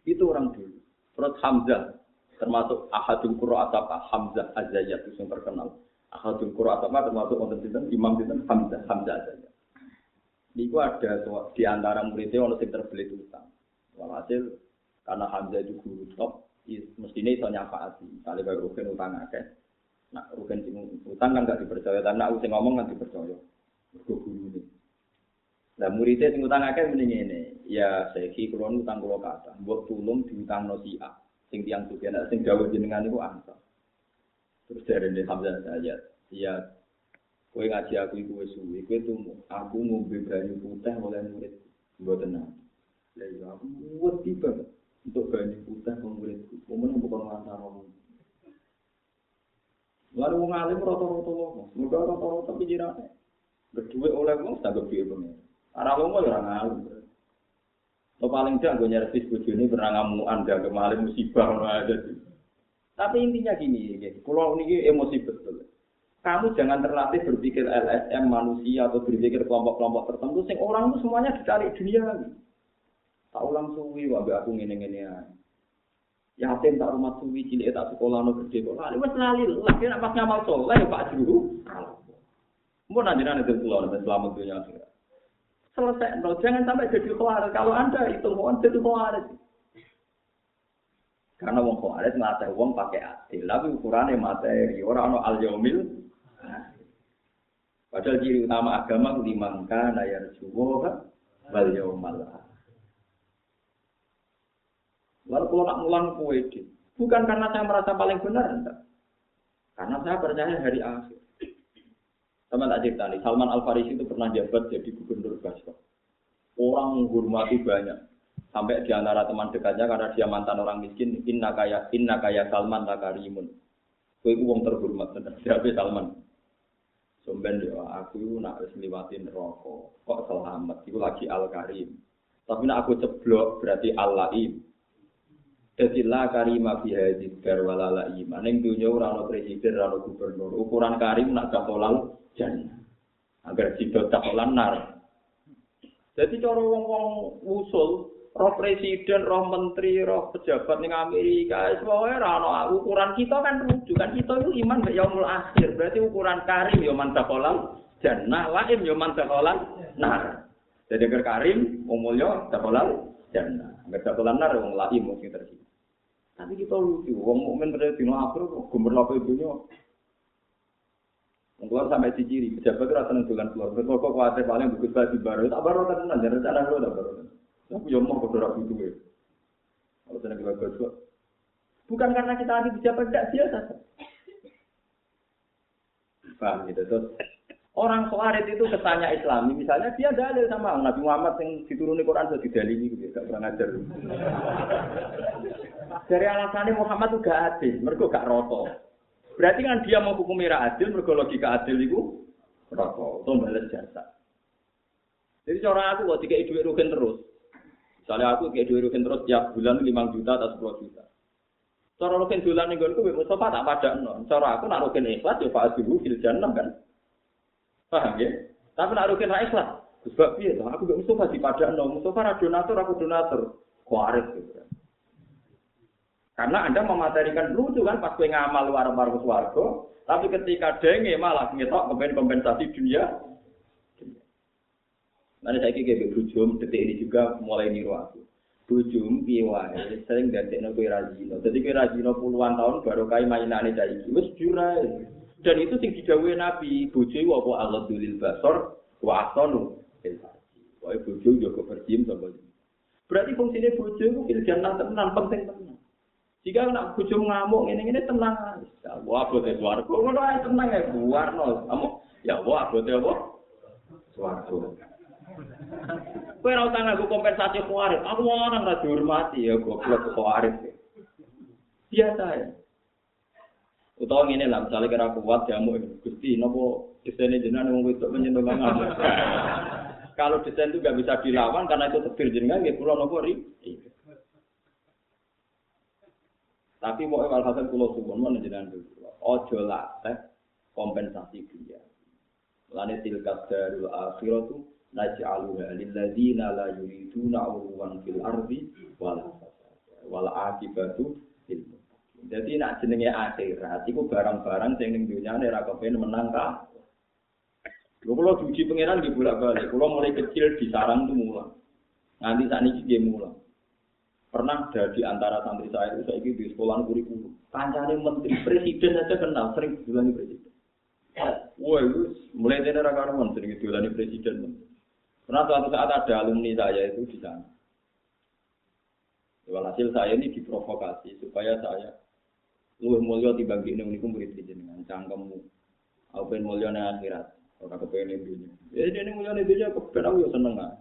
itu orang dulu. Terus Hamzah termasuk ahadul qura atapa Hamzah itu yang terkenal. Ahadul qura atapa termasuk wonten sinten Imam sinten Hamzah Hamzah Azayat. Niku ada di antara muridnya orang yang terbelit utang. Walhasil karena Hamzah itu guru top, mestinya itu nyafaati. Kali baru rugen utang. Nah, rugen utang kan gak dipercaya, tapi nak usah ngomong kan dipercaya. Mergo guru ini. Lah muridnya sing utang akeh mending ngene. Ya saiki kula utang kula kata, mbok tulung diutangno si A. Sing tiyang suci nek sing dawuh jenengan niku ansor. Terus jarene Hamzah saya, ya kowe ngaji aku iku wis suwi, kowe tumu. Aku ngombe banyu putih oleh murid. Mboten nang. Lah ya aku banget untuk banyu putih wong muridku. Momen bukan ngantar wong. Lalu wong alim rata-rata wong, muga rata-rata pikirane. Berdua oleh wong tak piye pengen. Ora wong ora ngalim. Lo paling tidak gue nyervis bojone pernah ngamuan gak kemarin musibah sih. Tapi intinya gini, kalau ini emosi betul. Kamu jangan terlatih berpikir LSM manusia atau berpikir kelompok-kelompok tertentu. Sing orang itu semuanya dicari dunia. Tak ulang suwi, wabe aku ngene-ngene ya. Yatim tak rumah suwi, cilik tak sekolah no gede kok. Lali wes lali, lagi nak pas ngamal soleh ya Pak Juru. Mau nanti nanti pulau nanti selamat dunia akhirat. selesai. No, jangan sampai jadi khawatir. Kalau Anda itu mau jadi khawatir. Karena wong khawatir mata wong pakai adil. Tapi ukurannya materi. Orang no al. Padahal ciri utama agama liman kana yarjuwa wal yaumal Lalu kalau nak ngulang kue bukan karena saya merasa paling benar, enggak. Karena saya percaya hari akhir. Sama tak cerita nih, Salman Al Farisi itu pernah jabat jadi gubernur Basra. Orang menghormati banyak. Sampai di antara teman dekatnya karena dia mantan orang miskin, inna kaya inna kaya Salman takarimun. Kue itu wong terhormat bener. Siapa Salman? Somben ya, aku nak harus ngeliwatin rokok. Kok selamat? Itu lagi Al Karim. Tapi nak aku ceblok berarti Al Laim. Jadi la karima fi hadid walala iman. Ning dunya ora ana presiden, ora ana gubernur. Ukuran karim nak gapolan jannah. Agar tidak takolan nar. Jadi cara wong-wong usul, roh presiden, roh menteri, roh pejabat ning Amerika, semuanya ora ukuran kita kan rujuk kan kita itu iman mbek yaumul akhir. Berarti ukuran karim ya man takolan jannah, laim ya man takolan nar. Jadi agar karim wong mulya jannah. Agar takolan nar wong mungkin terjadi. Tapi kita lucu, wong mukmin pada dino akhir gemerlap ibunya Keluar sampai ciri, pejabat itu rasa nentukan keluar. Betul kok khawatir paling bagus baju baru, tak baru kan tenan, jangan rencana lo tak baru. Aku yang mau kau dorong itu ya. Kalau senang kita bagus Bukan karena kita anti pejabat, tidak biasa. Paham gitu, terus Orang Khawarij itu kesannya Islami, misalnya dia dalil sama Nabi Muhammad yang dituruni Quran sudah didalili gitu, gak pernah ngajar. Dari alasannya Muhammad itu gak adil, mereka gak roto. Berarti kan dia mau hukum adil, mergo logika adil itu rokok, itu balas jasa. Jadi cara aku kok tiga duit rugen terus. Misalnya aku kayak duit rugen terus tiap bulan 5 juta atau 10 juta. Cara rugen bulan nih gue Mustafa tak pada non. Cara aku nak rugen ikhlas ya Pak Azibu fil kan. Paham ya? Tapi nak rugen ra ikhlas. Sebab piye Aku gak Mustafa di pada. Mustafa ra donatur aku donatur. Kuarit gitu. Karena Anda mematerikan lucu kan pas gue ngamal luar warung swargo, tapi ketika denge malah ngetok kepen kompensasi dunia. Nanti saya kira bujum, detik ini juga mulai niru aku. Bujum, piwai, sering ganti kue rajino. Jadi kue rajino puluhan tahun baru kai mainane dari wis jurai. Dan itu sing didawuhi Nabi, bojo apa Allah dulil basor wa asonu. Wah, bojo yo kepercim sapa. Berarti fungsinya bojo itu jangan tenan penting tenan. Jika nak bojo ngamuk ngene-ngene tenang aja. Wah, bote swarga. Ngono ae tenang ya, buarno. Kamu ya wah, bote apa? Swarga. Kowe ora usah nganggo kompensasi kuarit. Aku mau orang ra dihormati ya goblok kuarit. Biasa ya. Utawa ngene lah, misalnya kira kuat jamu, Gusti, nopo desainnya jenengan wong wedok menyentuh Kalau desain itu gak bisa dilawan karena itu tebir jenengan, ya pulau nopo ri. Tapi mau hasil pulau suwon mana jenengan dulu. Ojo latih kompensasi dia. Lani tilkat darul akhiratu naj'aluha lilladzina la yuriduna 'uluwan fil ardi wala wala akibatu fil Jadi nak jenenge akhirat iku barang-barang sing ning dunyane ora kepen menang ka. Lho kula diuji pangeran di bolak-balik. Kula mulai kecil di sarang tuh mulang. Nganti saat ini dia mulang. Pernah ada di antara santri saya itu saya di sekolah kurikulum. Kancane menteri presiden aja kenal, sering bilang presiden. Wah, mulai dari rakaman sering diulani presiden. Pernah suatu saat ada alumni saya itu di sana. Walhasil saya ini diprovokasi supaya saya luwih mulya dibagi ini unikum murid jenengan cangkemmu aku pengen mulya nang akhirat ora kepengen dunya ya dene mulya ning dunya kepen aku ya seneng ah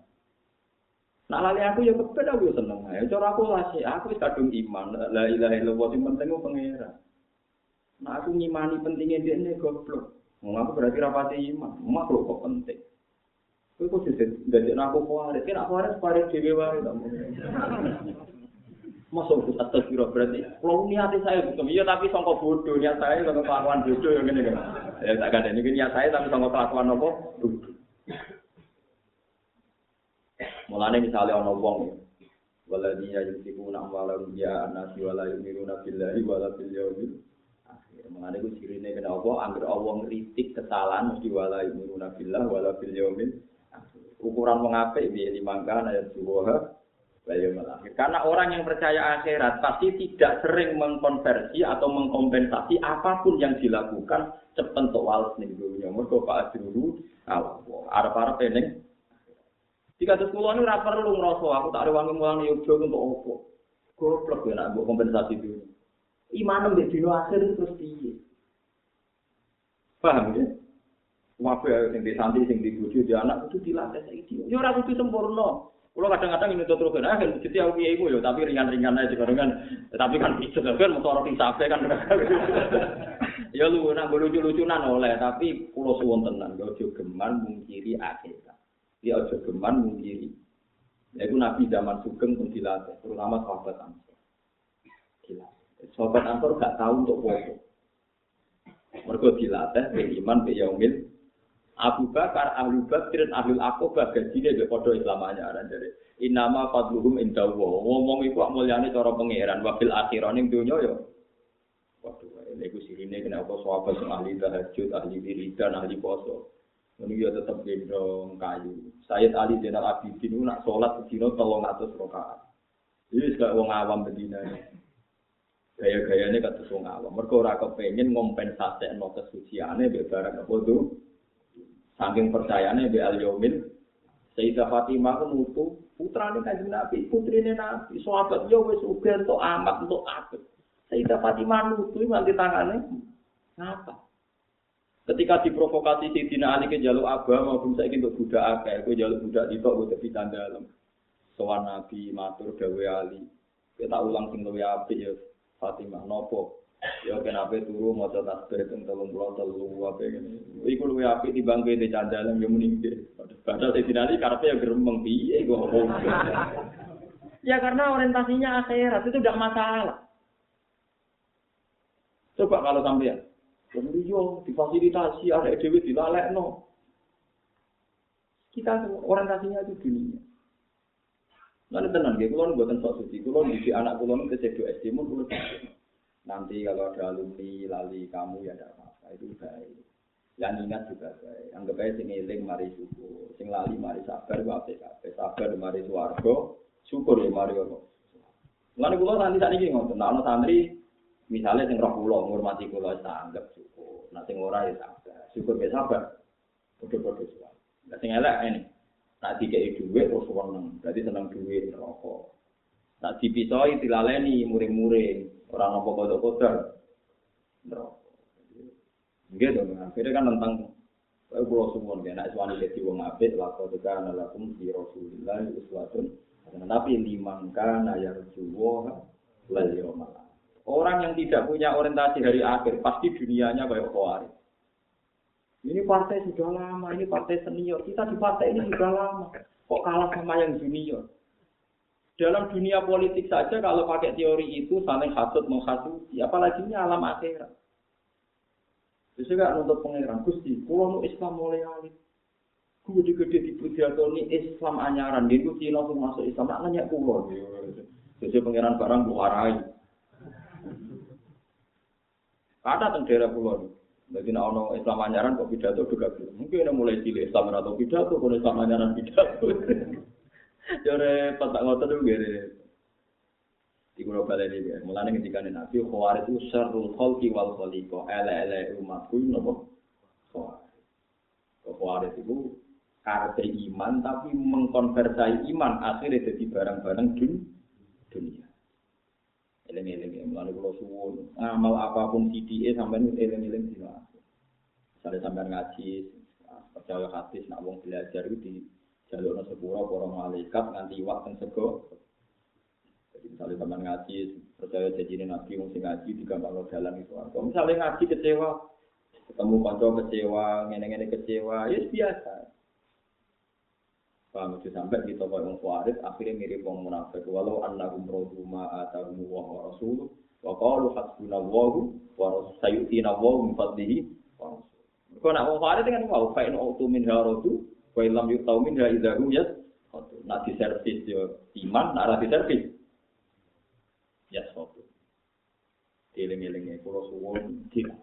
Nah, lali aku ya kepen aku ya seneng ae. Cara aku lasi, aku kadung iman. La ilaha illallah sing penting ku. Nah, aku ngimani pentingnya dia ini goblok. Mau aku berarti rapati iman. Makhluk kok penting. Kowe kok aku kuarit. Kan aku harus kuarit dhewe wae ke atas biro berarti. Kalau niat saya bukan iya tapi songkok bodoh niat saya songkok kelakuan bodoh yang ini kan. Ya tak ada ini niat saya tapi songkok kelakuan apa? Bodoh. Misalnya ono wong. Waladina yusibuna amwalahum ya anasi wala yumiruna billahi wala bil yaumil akhir. Mulane ku sirine kena apa anggere Allah ngritik kesalahan mesti wala yumiruna billah wala bil Ukuran wong apik piye limangkan ayat subuh Karena orang yang percaya akhirat pasti tidak sering mengkonversi atau mengkompensasi apa pun yang dilakukan sepentuk wales ning dunia. Mergo Pak Ajrulu Allah. Arep-arep pening. Jika terus kula ini ora perlu ngrasa aku tak ada wangi mulang Yogyo untuk opo. Goblok ya nak kompensasi dunia. Iman mbek dino akhir terus piye? Paham ya? Wabe sing di santri sing di di anak itu dilatih saiki. Ya ora kudu sempurna. Kulo kadang-kadang ini terus kan, jadi aku kiai ya, tapi ringan-ringan aja kan. Tapi kan bisa kan, motor pisafe kan. ya lu nak lucu-lucunan oleh, tapi kulo suwon tenan, gak ojo geman mungkiri akhirat. Dia ojo geman mungkiri. Ya itu Nabi zaman Sugeng pun dilatih, terutama sahabat Ansor. Gila. Sahabat Ansor gak tahu untuk foto. Mereka dilatih, be iman, be Abu Bakar, Ahli Bakr, Ahli Akobah, gajinya dia podo islamanya. Jadi, inama fadluhum indah Ngomong itu mulyane cara pangeran. Wabil akhiran yang dunia ya. Waduh, ini aku sirine kenapa sahabat yang ahli tahajud, ahli wiridan, ahli poso. Ini ya tetap gendong kayu. Sayyid Ali Zainal Abidin nak sini tolong atas rokaat. Ini juga wong awam bedina. Gaya-gayanya kata wong awam. Mereka ora kepengen ngompensasi no kesuciannya barang apa tuh. Saking percayane be al yaumil Sayyidah Fatimah ku mutu putrane Kanjeng Nabi, putrine Nabi, sahabat yo wis uga entuk amat entuk apik. Sayyidah Fatimah nutu nganti tangane ngapa? Ketika diprovokasi Sayyidina Ali ke jaluk abah maupun saiki untuk budak akeh, kowe jaluk budak itu kowe tepi dalam. Sowan Nabi matur dawe Ali. Kita ulang sing luwih apik ya Fatimah nopo? Ya kenapa turu maca tasbih teng 33 apa ngene. Iku luwe apik timbang kowe dicandalan yo muni Padahal sing dinali karepe ya gremeng piye kok. Ya karena orientasinya akhirat itu tidak masalah. Coba kalau sampean Kemudian yo difasilitasi ada dewi dilalekno. Kita orientasinya itu dunia. Lalu tenang, ya, kalau buatan sok suci, kalau di anak nu kesedo SD, mau kalau Nanti kalau ada alumni lali kamu ya tidak apa-apa, itu baik. Yang ingat juga baik. Anggap aja sing eling mari syukur, sing lali mari sabar, wae kabeh. Sabar mari swarga, syukur ya mari apa. Lan kula nanti saat ini ngotot, nah santri misalnya sing roh kula ngurmati kula anggap syukur. Nah sing ora ya sabar. Syukur ya sabar. Padha-padha suwan. Nah sing elek ini. Nah dikei dhuwit terus seneng. Berarti seneng dhuwit rokok. Nah dipisoi dilaleni muring-muring. Orang nopo kodok kodok. Gitu, akhirnya kan tentang Kaya kula suwun ya nek suwani dadi wong apik laqad kana lakum fi Rasulillah uswatun tapi liman kana yarju wa lal yawmal Orang yang tidak punya orientasi hari akhir pasti dunianya kayak khawarij. Ini partai sudah lama, ini partai senior. Kita di partai ini sudah lama. Kok kalah sama yang junior? Dalam dunia politik saja kalau pakai teori itu saling hasut menghasuti, apalagi ini alam akhirat. Bisa gak nuntut pengiran? Gusti, kalau nu Islam mulai alit. Gede-gede di pidato ini Islam anyaran. Dia itu Cina masuk Islam. Nak nanya kulo. Jadi pengiran barang buharai. Ada teng daerah pulau Jadi nak ono Islam anyaran kok pidato juga. Mungkin ada mulai cilik Islam atau pidato, kalau Islam anyaran pidato. Jore pas tak ngotot tuh gede. Di kulo balik ini ya. Mulanya ketika nabi khawarij itu syarrul khalqi wal khaliqo. Ele ele umatku nopo khawarij. Khawarij itu karena iman tapi mengkonversai iman akhirnya jadi barang-barang dunia. eling-eling mulane kula suwun ngamal apapun CDE sampean eling-eling dina Misalnya sampean ngaji percaya hadis nak wong belajar itu di jalur sepuro para malaikat nganti iwak teng sego. Jadi misalnya sampean ngaji percaya janjine nabi wong sing ngaji digampang dalan itu kalau misalnya ngaji kecewa ketemu kanca kecewa ngene-ngene kecewa ya biasa. Paham itu sampai kita kau yang kuarit akhirnya mirip wong munafik. Walau annahum radu ma atahum wa wa rasuluh wa qalu hasbuna wa wa sayutina wa min fadlihi wa rasul. Kau nak wong dengan mau fa in autu min haradu wa illam yutau min ha idza hum yas nak di servis yo iman nak di servis ya sopo. Eling-elingnya kalau suwon tidak.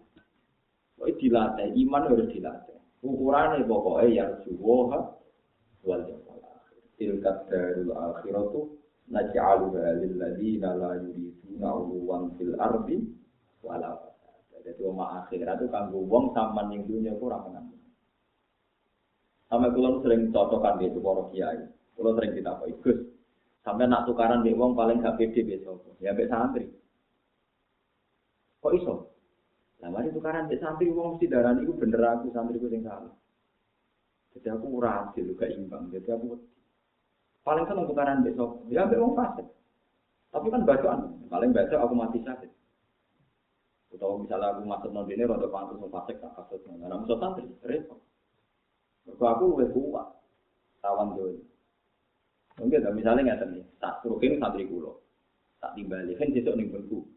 Kau dilatih iman harus dilatih. Ukurannya pokoknya yang suwoha wal yaumil akhir. Tilka darul akhiratu lil ladzina la yuriduna 'uluwan fil ardi wala Jadi oma akhirat itu kanggo wong sampean ning dunya ku ora menang. Sampai kulo sering cocokan di itu para kiai. Kulo sering ditakoki, Gus, sampai nak tukaran di wong paling gak pede besok. Ya mbek santri. Kok iso? Lah mari tukaran di santri wong mesti darani iku bener aku santri ku sing salah. Jadi aku ora adil, gak imbang. Jadi aku paling seneng tukaran besok. Ya ambek wong fasik. Tapi kan bacaan, paling baca aku mati sakit. Atau misalnya aku masuk non ini, rada pantas fasik tak kasut. Nah, musuh santri, repot. Mergo aku lebih kuat. Tawan jowe. Mungkin misalnya nggak nih, tak rukin santri kulo, tak timbali kan besok nih bengku.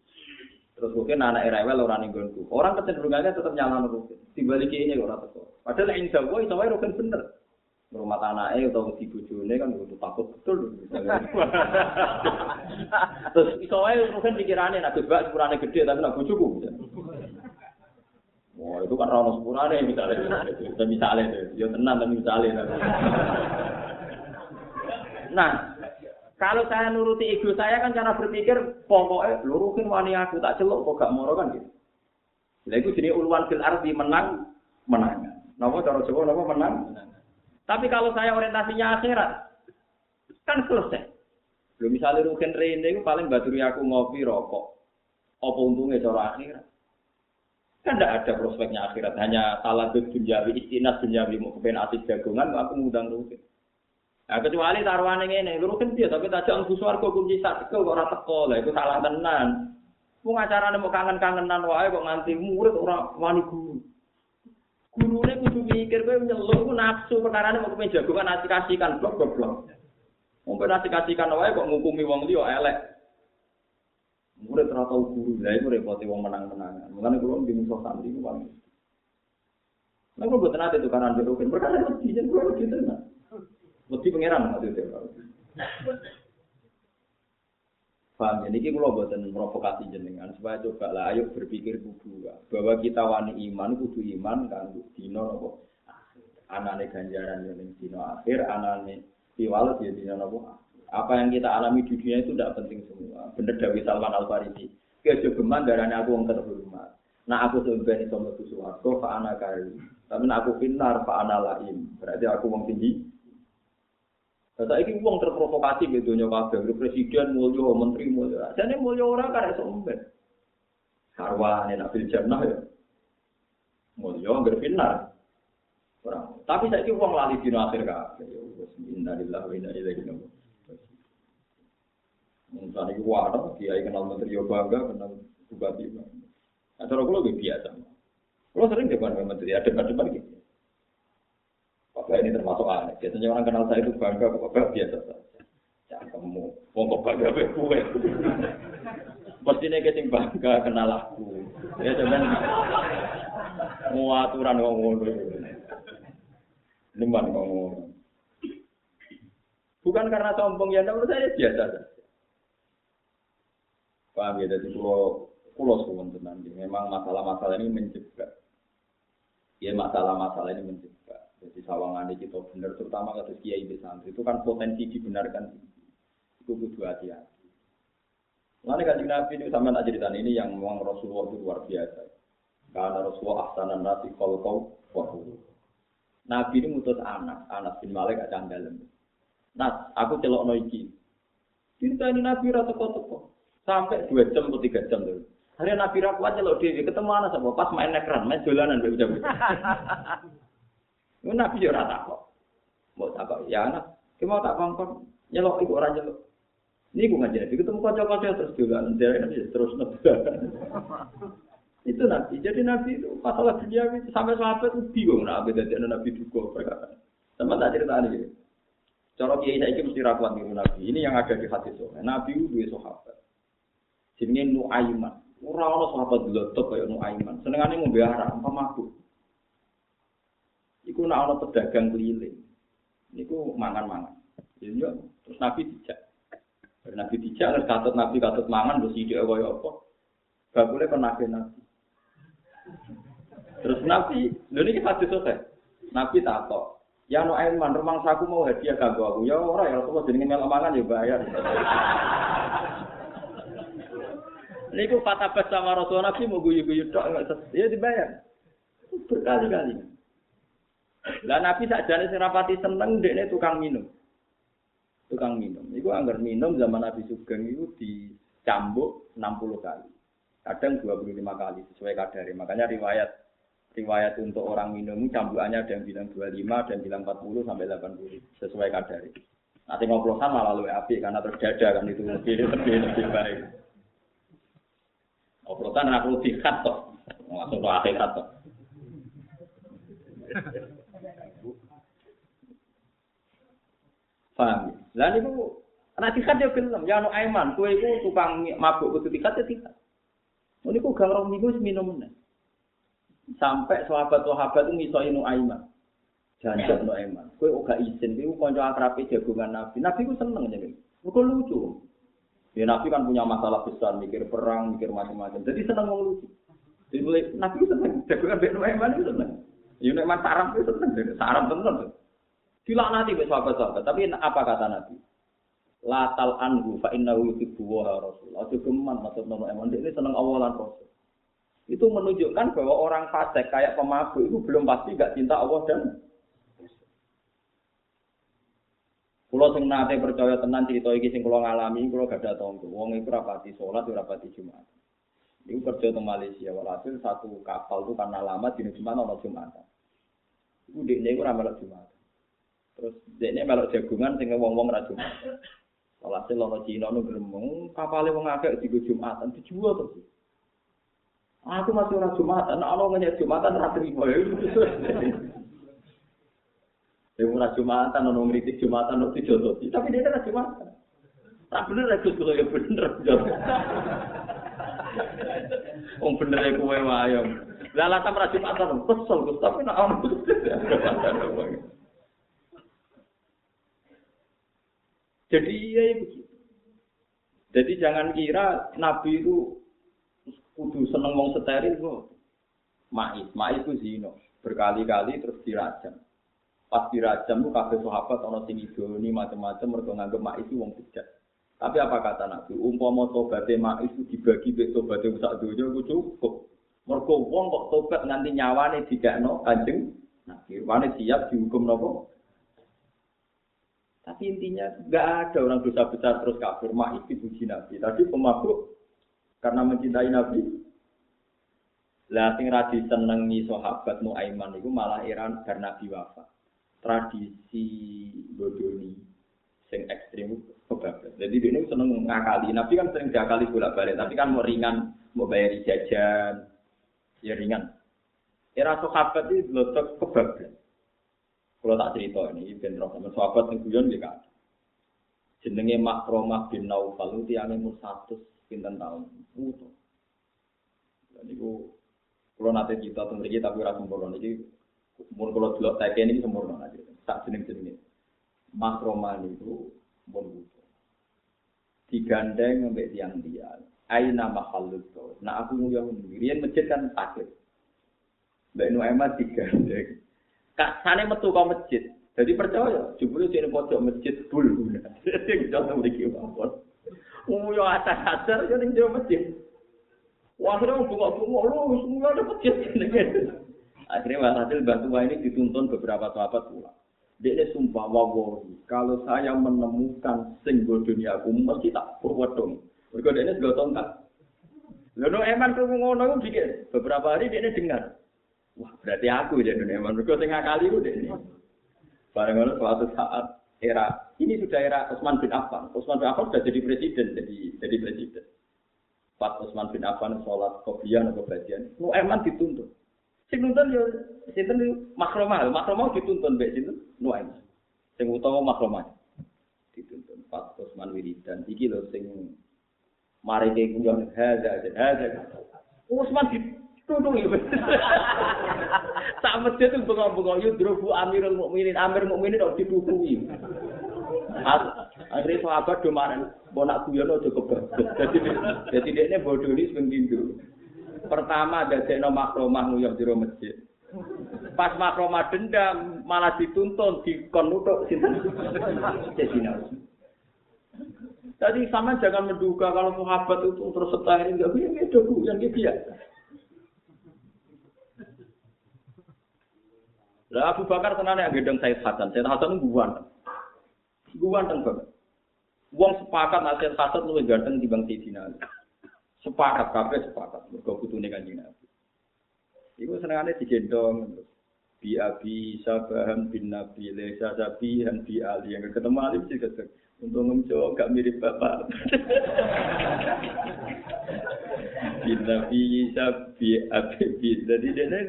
Terus mungkin anak rewel orang ning gonku. Orang kecenderungannya tetap nyala rukin. Timbali kayaknya orang tetap. Padahal yang jauh itu wae rukin bener. Rumah tanahnya atau di bujune kan butuh takut betul. Terus iso wae rukin pikirannya nak bebas sepurane gede tapi nak bojoku. Wah, itu kan rono sepurane misalnya. Itu misalnya. Ya tenang tapi misalnya. Nah, Kalau saya nuruti ego saya kan cara berpikir pokoknya luruhin wani aku tak celuk kok gak moro kan gitu. Lah iku jenenge uluan fil ardi menang menang. Napa cara Jawa napa menang? Tapi kalau saya orientasinya akhirat kan selesai. Lho misalnya rugen rene iku paling baturi aku ngopi rokok. Apa untungnya cara akhirat? Kan tidak ada prospeknya akhirat, hanya salah dunjawi, istinas dunjawi, mau kepen asik jagungan, aku ngundang rugen. Nah, kecuali taruhan yang ini, kan dia, tapi tak jangan buswar kok kunci sak kok ora teko lah, itu salah tenan. Mau ngacarane mau kangen-kangenan wae kok nganti murid ora wani guru. Gurune kudu mikir kowe nyeluk ku nafsu perkarane mau kepen jagongan nasi kasihkan blok blok blok. Mau nasi kasihkan wae kok ngukumi wong liya elek. Murid ora tau guru, lha iku repote wong menang-menangan. Mulane kula ndi musuh santri ku paling. Nah, kok boten ate tukaran berukin, perkara mesti jen kula gitu nah. Mesti pangeran maksudnya. Paham ya, ini kalau buatan provokasi jenengan supaya coba lah, ayo berpikir kudu bahwa kita wani iman kudu iman kan dino nopo anane ganjaran yang dino akhir anane piwalet ya dino nopo apa yang kita alami di dunia itu tidak penting semua bener Dawi Salman Al Farisi kejogeman darahnya aku yang terhormat nah aku sebenarnya sama sesuatu fa anak kari tapi aku finar fa anak lain berarti aku wong tinggi Nah, ini uang terprovokasi gitu nyoba kabeh, presiden mulio, menteri mulio. Jadi mulio orang kan iso umben. Karwane nak bil jannah ya. Mulio anggar finar. Orang. Tapi saya uang lali dino akhir kabeh. Innalillahi Mungkin itu wadah, dia kenal menteri bangga, kenal bupati. Nah, kalau lebih biasa. Kalau sering depan menteri, ada depan-depan gitu. Bapak ini termasuk aneh. Biasanya orang kenal saya itu bangga, bapak biasa saja. Ya kamu, mau kok bangga kue. Pasti nih kesing bangga kenal aku. Ya cuman mau aturan ngomong Neman ngomong. Bukan karena sombong ya, menurut saya biasa saja. Paham ya, jadi pulau pulau suwon tenan. Memang masalah-masalah ini mencegah. Ya masalah-masalah ini mencegah. Jadi sawangan kita benar, terutama kata kiai di itu kan potensi dibenarkan. Itu kudu hati-hati. Lalu kan Nabi itu sama nak cerita ini yang memang Rasulullah itu luar biasa. Karena Rasulullah ahsanan nasi kalau kau Nabi ini mutus anak, anak bin Malik gak dalam. Nas, aku celok no iki. Cerita ini Nabi rata teko sampai dua jam atau tiga jam dulu. Hari Nabi raku aja lo dia ketemu anak sama pas main nekran, main jalanan begitu jam. Ini Nabi juga rata kok. Mau tak kok ya anak, kita mau tak kongkong nyelok ibu orang nyelok. Ini gue ngajar, ketemu kocok-kocok terus jalanan, terus nebak. Itu nabi. Jadi nabi itu masalah dunia itu sampai sahabat itu bingung nabi jadi nabi duga berkata. Sama tak cerita ini. Cara kiai saya ini mesti rakuan niru nabi. Ini yang ada di hati soalnya. Nabi itu dua sahabat. Jenenge Nuaiman. Ora ana sahabat top kaya Nuaiman. Senengane ngombe arak, apa mabuk. Iku nak ana pedagang keliling. Niku mangan-mangan. Jadi terus Nabi dijak. Nabi dijak, terus katut Nabi katut mangan, terus ide kaya apa. Gak boleh kan Nabi Nabi. Terus Nabi, lho ini hadis selesai. Nabi takok, ya no Aiman, rumah saku mau hadiah kanggo aku. Ya ora ya Rasulullah jenenge melok mangan ya bayar. Niku bas sama Rasul Nabi mau guyu-guyu tok ya dibayar. Berkali-kali. Lah Nabi sakjane sing rapati seneng dekne tukang minum. Tukang minum. Iku anggar minum zaman Nabi Sugeng itu dicambuk 60 kali kadang 25 kali sesuai kadar. Makanya riwayat riwayat untuk orang minum cambukannya ada yang bilang 25 dan bilang 40 sampai 80 sesuai kadar. Nanti ngoplosan malah lebih api karena terjada kan itu lebih lebih baik. Ngoplosan aku lebih kat toh, langsung ke akhirat toh. Paham? Lah niku nek tikat ya film, ya anu Aiman, kowe iku tukang mabuk kudu tikat ya tikat. Ini kok gak orang minggu minum Sampai sahabat-sahabat itu misoi nu aiman. Jangan nu aiman. Kue gak izin, kue konco akrabi jagungan Nabi. Nabi ku seneng jadi. Kue lucu. Ya Nabi kan punya masalah besar, mikir perang, mikir macam-macam. Jadi seneng mau lucu. Jadi mulai Nabi ku seneng. Jagungan Nabi Aiman itu seneng. Ya Aiman sarap itu seneng. Sarap seneng. nanti be sahabat-sahabat. Tapi apa kata Nabi? latal anhu fa innahu yuhibbu wa rasul. Aja geman maksud nono emang ini seneng Allah lan Rasul. Itu menunjukkan bahwa orang fasik kayak pemabuk itu belum pasti gak cinta Allah dan Kulo sing nate percaya tenan cerita iki sing kulo ngalami, kulo gak ada tonggo. Wong iku rapati salat, ora rapati Jumat. Iku kerja di Malaysia, walhasil satu kapal itu karena lama di Jumat ono Jumat. Iku dekne iku ora melok Jumat. Terus dekne melok jagungan sing wong-wong ra Jumat. Walhasil lono Cina nu gremeng, kapale wong akeh digo Jumatan dijual terus. Aku masih ora Jumatan, ana ngenyek Jumatan ora trimo ya. Ya ora Jumatan ono ngritik Jumatan ono dijodoh. Tapi dia ora Jumatan. Tak bener aku kulo ya bener. Wong bener ya wae. Lah lah ora Jumatan, kesel Gus, tapi nek ono. Jadi iya ya begitu. Jadi jangan kira Nabi itu kudu seneng wong steril kok. Ma'is, ma'is itu zino. Berkali-kali terus dirajam. Pas dirajam itu kabeh sahabat ana sing macam-macam mergo nganggep ma'is itu wong bejat. Tapi apa kata Nabi? Umpama tobaté ma'is itu dibagi mek tobaté sak donya iku cukup. Mergo wong kok tobat nganti nyawane dikekno Kanjeng Nabi. Wane siap dihukum napa? Tapi intinya nggak ada orang dosa besar terus kafir. Ma'is dipuji Nabi. Tadi pemabuk karena mencintai Nabi. Lah sing ra disenengi sahabat Nuaiman iku malah Iran bar Nabi. Tradisi bodoni sing ekstrim kebablas. Jadi dia ini seneng ngakali. Nabi kan sering diakali bolak-balik, tapi kan mau ringan, mau bayar jajan, ya ringan. Era sahabat itu letak kebablas. Kalau tak cerita ini, ben roh sama sahabat yang guyon dia. Jenenge Makromah bin Naufal itu tiangnya umur satu pinten tahun. Utuh. Dan itu kalau nanti kita lagi tapi rasa sempurna ini umur kalau dulu tak ini sempurna aja. Tak jeneng jeneng Makromah itu pun butuh. Digandeng sampai tiang dia. Aina mahalul Nah aku nguyang Rian masjid kan sakit. Mbak Nuaiman digandeng. Kak sana metu kau masjid. Jadi percaya, jebule sini pojok masjid bul. Sing jono mriki mawon. Oh yo atas-atas yo ning masjid. Wah, akhirnya bunga-bunga, lu semua ada masjid. Akhirnya walhasil Mbak ini dituntun beberapa sahabat pulang. Dia sumpah wawahi, kalau saya menemukan sing dunia mesti tak purwedong. Mereka dia ini segala tongkat. Lalu eman tuh ngono bikin beberapa hari dia dengar. Wah berarti aku ya dunia eman. Mereka sing kali itu dia. Barang ngono suatu saat era ini sudah era Utsman bin Affan. Utsman bin Affan sudah jadi presiden, jadi jadi presiden. Pas Utsman bin Affan sholat kopian atau bagian, nu eman dituntut. Sing nuntun yo sinten makromah, makromah dituntun mbek sinten Nuaim. Sing utawa makromah dituntun Pak Usman Wiridan iki lho sing mari ke kunjung hadza hadza. Usman dituntun yo. Tak masjid itu bengok-bengok yo drobu Amirul Mukminin, Amir Mukminin kok ditutupi. Akhirnya sahabat do maren, mau nak guyon aja kebab. Jadi jadi dia ini bodoh ini sebelum Pertama dadekno makromah nguyuh di masjid. Pas makromah dendam malah dituntun di konutuk sinten. Tadi sama jangan menduga kalau muhabbet itu terus setahir enggak bisa itu yang dia. Lah Abu Bakar tenan yang gedeng Said Hasan. Said Hasan guwan. Guwan teng banget. Sepakat Said Hasan luwih ganteng dibanding Sayyidina Ali. Sepakat kabeh sepakat. Mergo putune Kanjeng Nabi. Iku senengane digendong bi abi sabahan bin nabi lesa sabihan bi ali. Yang ketemu ali sih ketemu. Untung ngemco gak mirip bapak. Bin nabi sabi abi bi jadi dia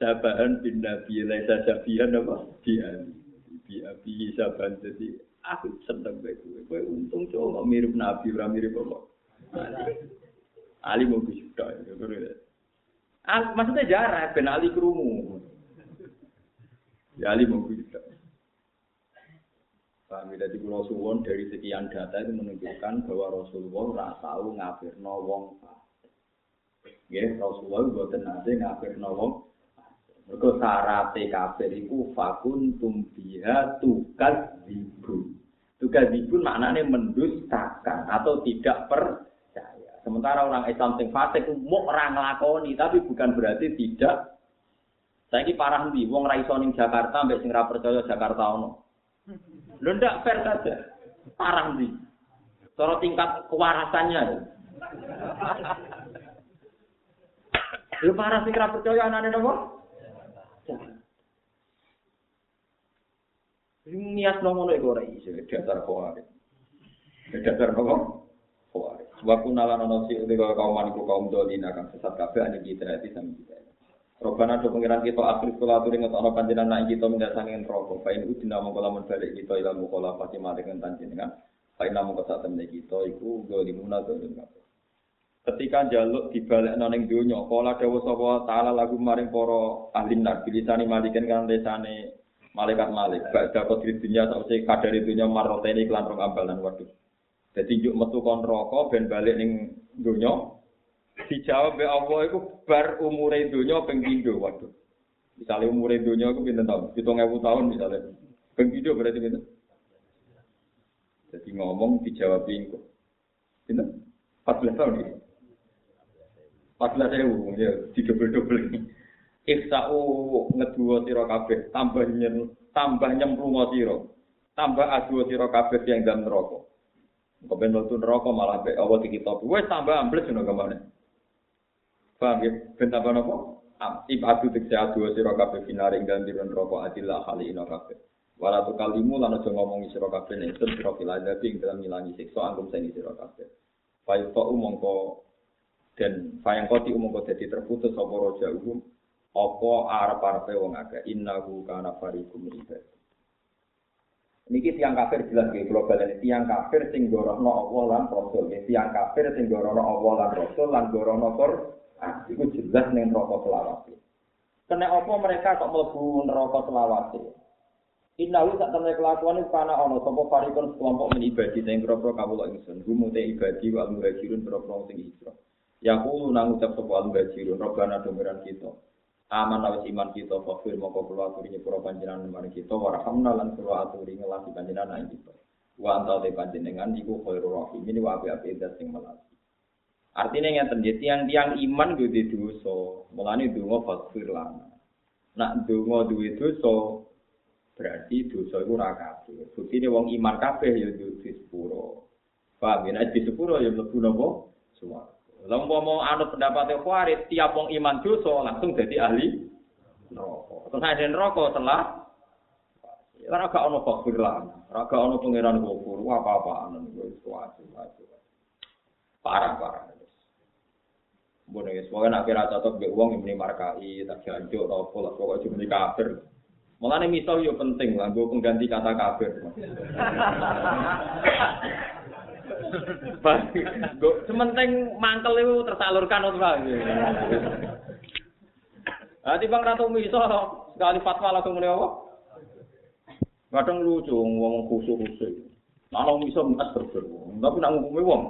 sabahan bin nabi lesa sabihan apa? Bi ali. Bi abi sabahan jadi aku seneng bae kowe untung cowok mirip nabi ora mirip bapak Ali mau bisa Ah, maksudnya jarak, ben Ali kerumu. Ya Ali mau bisa. Kami dari Pulau Suwon dari sekian data itu menunjukkan bahwa Rasulullah nggak tahu ngafir wong Ya, Rasulullah buatan nate ngafir wong Mereka syaratnya kafir itu fakun tumbiha tugas ibu. Tugas ibu maknanya mendustakan atau tidak per Sementara orang Islam sing fasik mau orang nglakoni, tapi bukan berarti tidak. Saya ini parah nih, wong raiso ning Jakarta, mbak sing percaya Jakarta ono. Lu ndak fair saja, parah nih. Cara tingkat kewarasannya. Lu parah sing percaya anane nopo? Niat ngono iku ora iso dasar kuwi. Dasar nopo? Waktu nalan ono si udah kaum maniku kaum dolin akan sesat kafe ada kita itu sama kita. Robana do pengiran kita akhir sekolah tuh ingat ono panjenengan naik kita minta sangin rokok. Kain itu tidak mau kalau balik kita ilah mukola pasti mati dengan panjenengan. Kain namun kesat temen kita itu dolimuna dolim Ketika jaluk dibalik noneng dunia, kala dewa sapa taala lagu maring poro ahli nar bilisani malikan kan desane malaikat malik. Badha kodri dunia sausi kadar dunya maroteni klan rong ambalan waduh. Jadi yuk metu kon rokok ben balik ning donya. Dijawab be Allah iku bar umure donya ping pindho. Waduh. Misale umure donya iku pinten tahun? 7000 tahun misale. Ping pindho berarti pinten? Jadi ngomong dijawab iku. Pinten? 14 tahun iki. 14 ewu ya didobel-dobel. Iksa'u ngeduwa sira kabeh tambah nyen tambah nyemplung sira. Tambah adu sira kabeh yang dalam neraka. Kepen waktu neraka malah be Allah di kitab. Wes tambah ambles ngono ke mana? Paham ya? Ben apa napa? Ibadu tekse adu sira kabeh finare ing dalem dirun roko adillah kali ina kabeh. Wala tu kalimu lan aja ngomongi sira kabeh nek sun sira filadati ing dalem ngilangi siksa angkum sing sira kabeh. Fayu ta umangka dan fayang koti umangka dadi terputus apa raja umum apa arep-arepe wong akeh innahu kana fariqum ibad. Niki tiang kafir jelas nggih kula baleni tiang kafir sing gorohno Allah lan Rasul. Tiang kafir sing gorohno Allah lan Rasul lan Qur'an. Ah, iku jelas ning neraka selawase. Kena apa mereka kok mlebu neraka selawase? Innahu sak temne kelakuan iku kana ana sapa farikon kelompok menibadi sing kira-kira kawula ingsun. Gumute ibadi wa muhajirun kira-kira sing hijrah. Yaqulu nang ucap sapa al-muhajirun robbana dumiran kita. Aman awis iman kita fakir moko kula aturi nyepura panjenengan mari kita warhamna lan kula aturi ngelasi panjenengan ing kita. Wa anta te panjenengan iku khairur rahim. Ini wa api-api sing melati. Artinya yang terjadi tiang-tiang iman gue di dosa, mulane dungo fakir lana. Nak dungo duwe dosa, berarti dosa itu raka Bukti ini wong iman kabeh ya di sepuro. Paham ya? Di sepuro ya mlebu nopo? Semua. Lalu mau anut pendapatnya Khawarij, tiap wong iman dosa langsung jadi ahli neraka. Terus ada neraka setelah Ora gak ono fakir lan, ora gak ono pangeran kufur, apa-apaan itu wajib wajib. Parah-parah. Bodoh ya, semoga nak kira cocok be uang ini markai, tak jancuk, atau apa lah, pokoknya cuma kafir. Malah nih misal yo penting lah, gue pengganti kata kafir. Gue sementing mantel itu tersalurkan untuk apa? Nanti bang ratu misal sekali fatwa langsung mulai apa? Kadang lucu, ngomong khusus khusus. Nah, misal mas berberu, tapi nak ngomongin uang.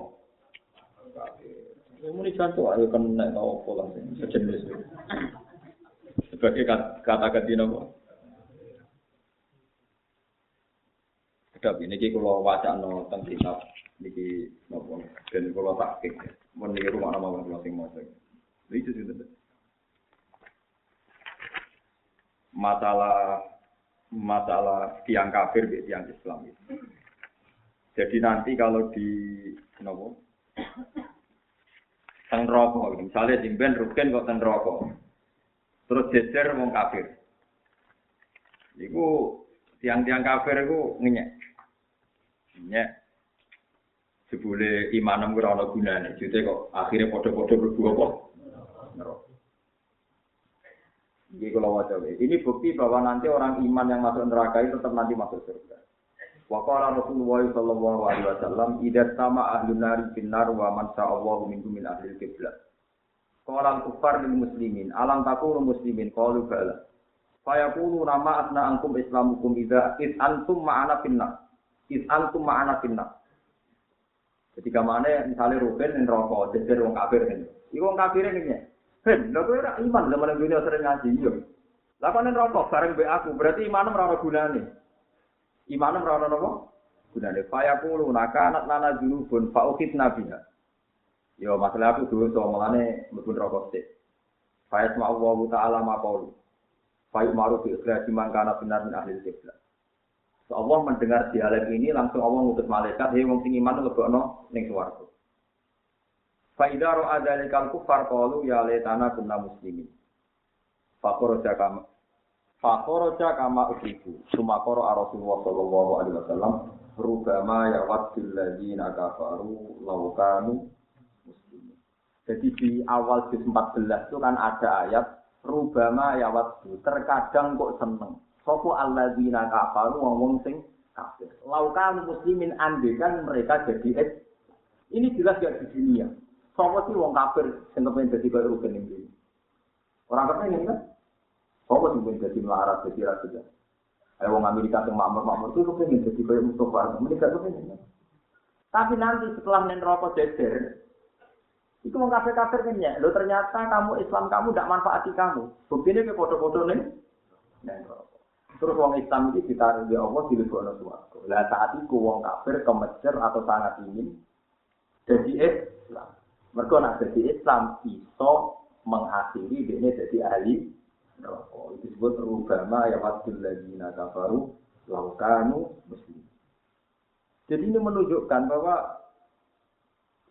Ya muni jantung ayo kena tau apa lah sejenis. Sebagai kata ganti nama. Kedap ini kalau wajah no tentang kitab niki nopo dan kalau takik meniru rumah nama tua sing mau itu sih masalah masalah tiang kafir di tiang Islam itu. Jadi nanti kalau di nopo teng neraka misale jimben rugen kok teng neraka. Terus jejer wong kafir. Iku tiang-tiang kafir iku ngenyek ngenyek sebule imanem ora ana gunane jute kok akhirnya padha-padha mlebu apa neraka Ini bukti bahwa nanti orang iman yang masuk neraka itu tetap nanti masuk surga. Wa qala Rasulullah sallallahu alaihi wasallam idza sama ahli nari finnar wa man sa'allahu minhum min ahli qiblah. Qala kufar lil muslimin alam takunu muslimin qalu bala. Fayaqulu nama asna ankum islamukum idza id antum ma'ana finnar. Id antum ma'ana finnar. Ketika mana misalnya Ruben yang rokok, jejer wong kafir ini. Iku wong kafir ini. Ben, lho kowe ora iman zaman dunia sering ngaji yo. Lah kok rokok bareng be aku, berarti imanem ora ana gunane. Ora ana apa? Gunane faya kulo naka anak nana junubun fa ukit nabiha. Yo masalah aku dulu so melane mlebu rokok sik. Faya sama Allah taala maqalu. Faya maru bi ikhraj man kana benar min ahli kiblat. Allah mendengar dialek ini langsung Allah ngutus malaikat, "Hei wong sing iman lebokno ning swarga." Fa idza ra'a dzalikal kufar qalu ya laitana kunna muslimin. Fa kharaja kama Fakoroja kama ukriku. Sumakoro Rasulullah Sallallahu Alaihi Wasallam. Rubama ya wadil ladina kafaru laukanu muslimin. Jadi di awal juz 14 itu kan ada ayat Rubama ya wadu. Terkadang kok seneng. Sopo alladzina kafaru ngomong sing kafir. Laukanu muslimin andekan mereka jadi es. Ini jelas gak di dunia. Sopo sih wong kafir sing kepengen jadi kaya Ruben ini. Orang kepengen kan? Apa sih pun jadi melarat, jadi raja. Ayo orang Amerika yang makmur-makmur itu kepengen jadi kayak Mustafa. Mereka kepengen. Tapi nanti setelah nen rokok jejer, itu mau kafe-kafe kan ya. Lo ternyata kamu Islam kamu tidak manfaati kamu. Buktinya ke foto-foto nih. Terus wong Islam ini ditaruh di Allah di lebih suatu. Lah saat itu wong kafir ke Mesir atau sangat ingin jadi Islam. Mereka nak jadi Islam iso mengakhiri dia jadi ahli neraka. Itu disebut rubama ya wadul ladina kafaru laukanu muslim. Jadi ini menunjukkan bahwa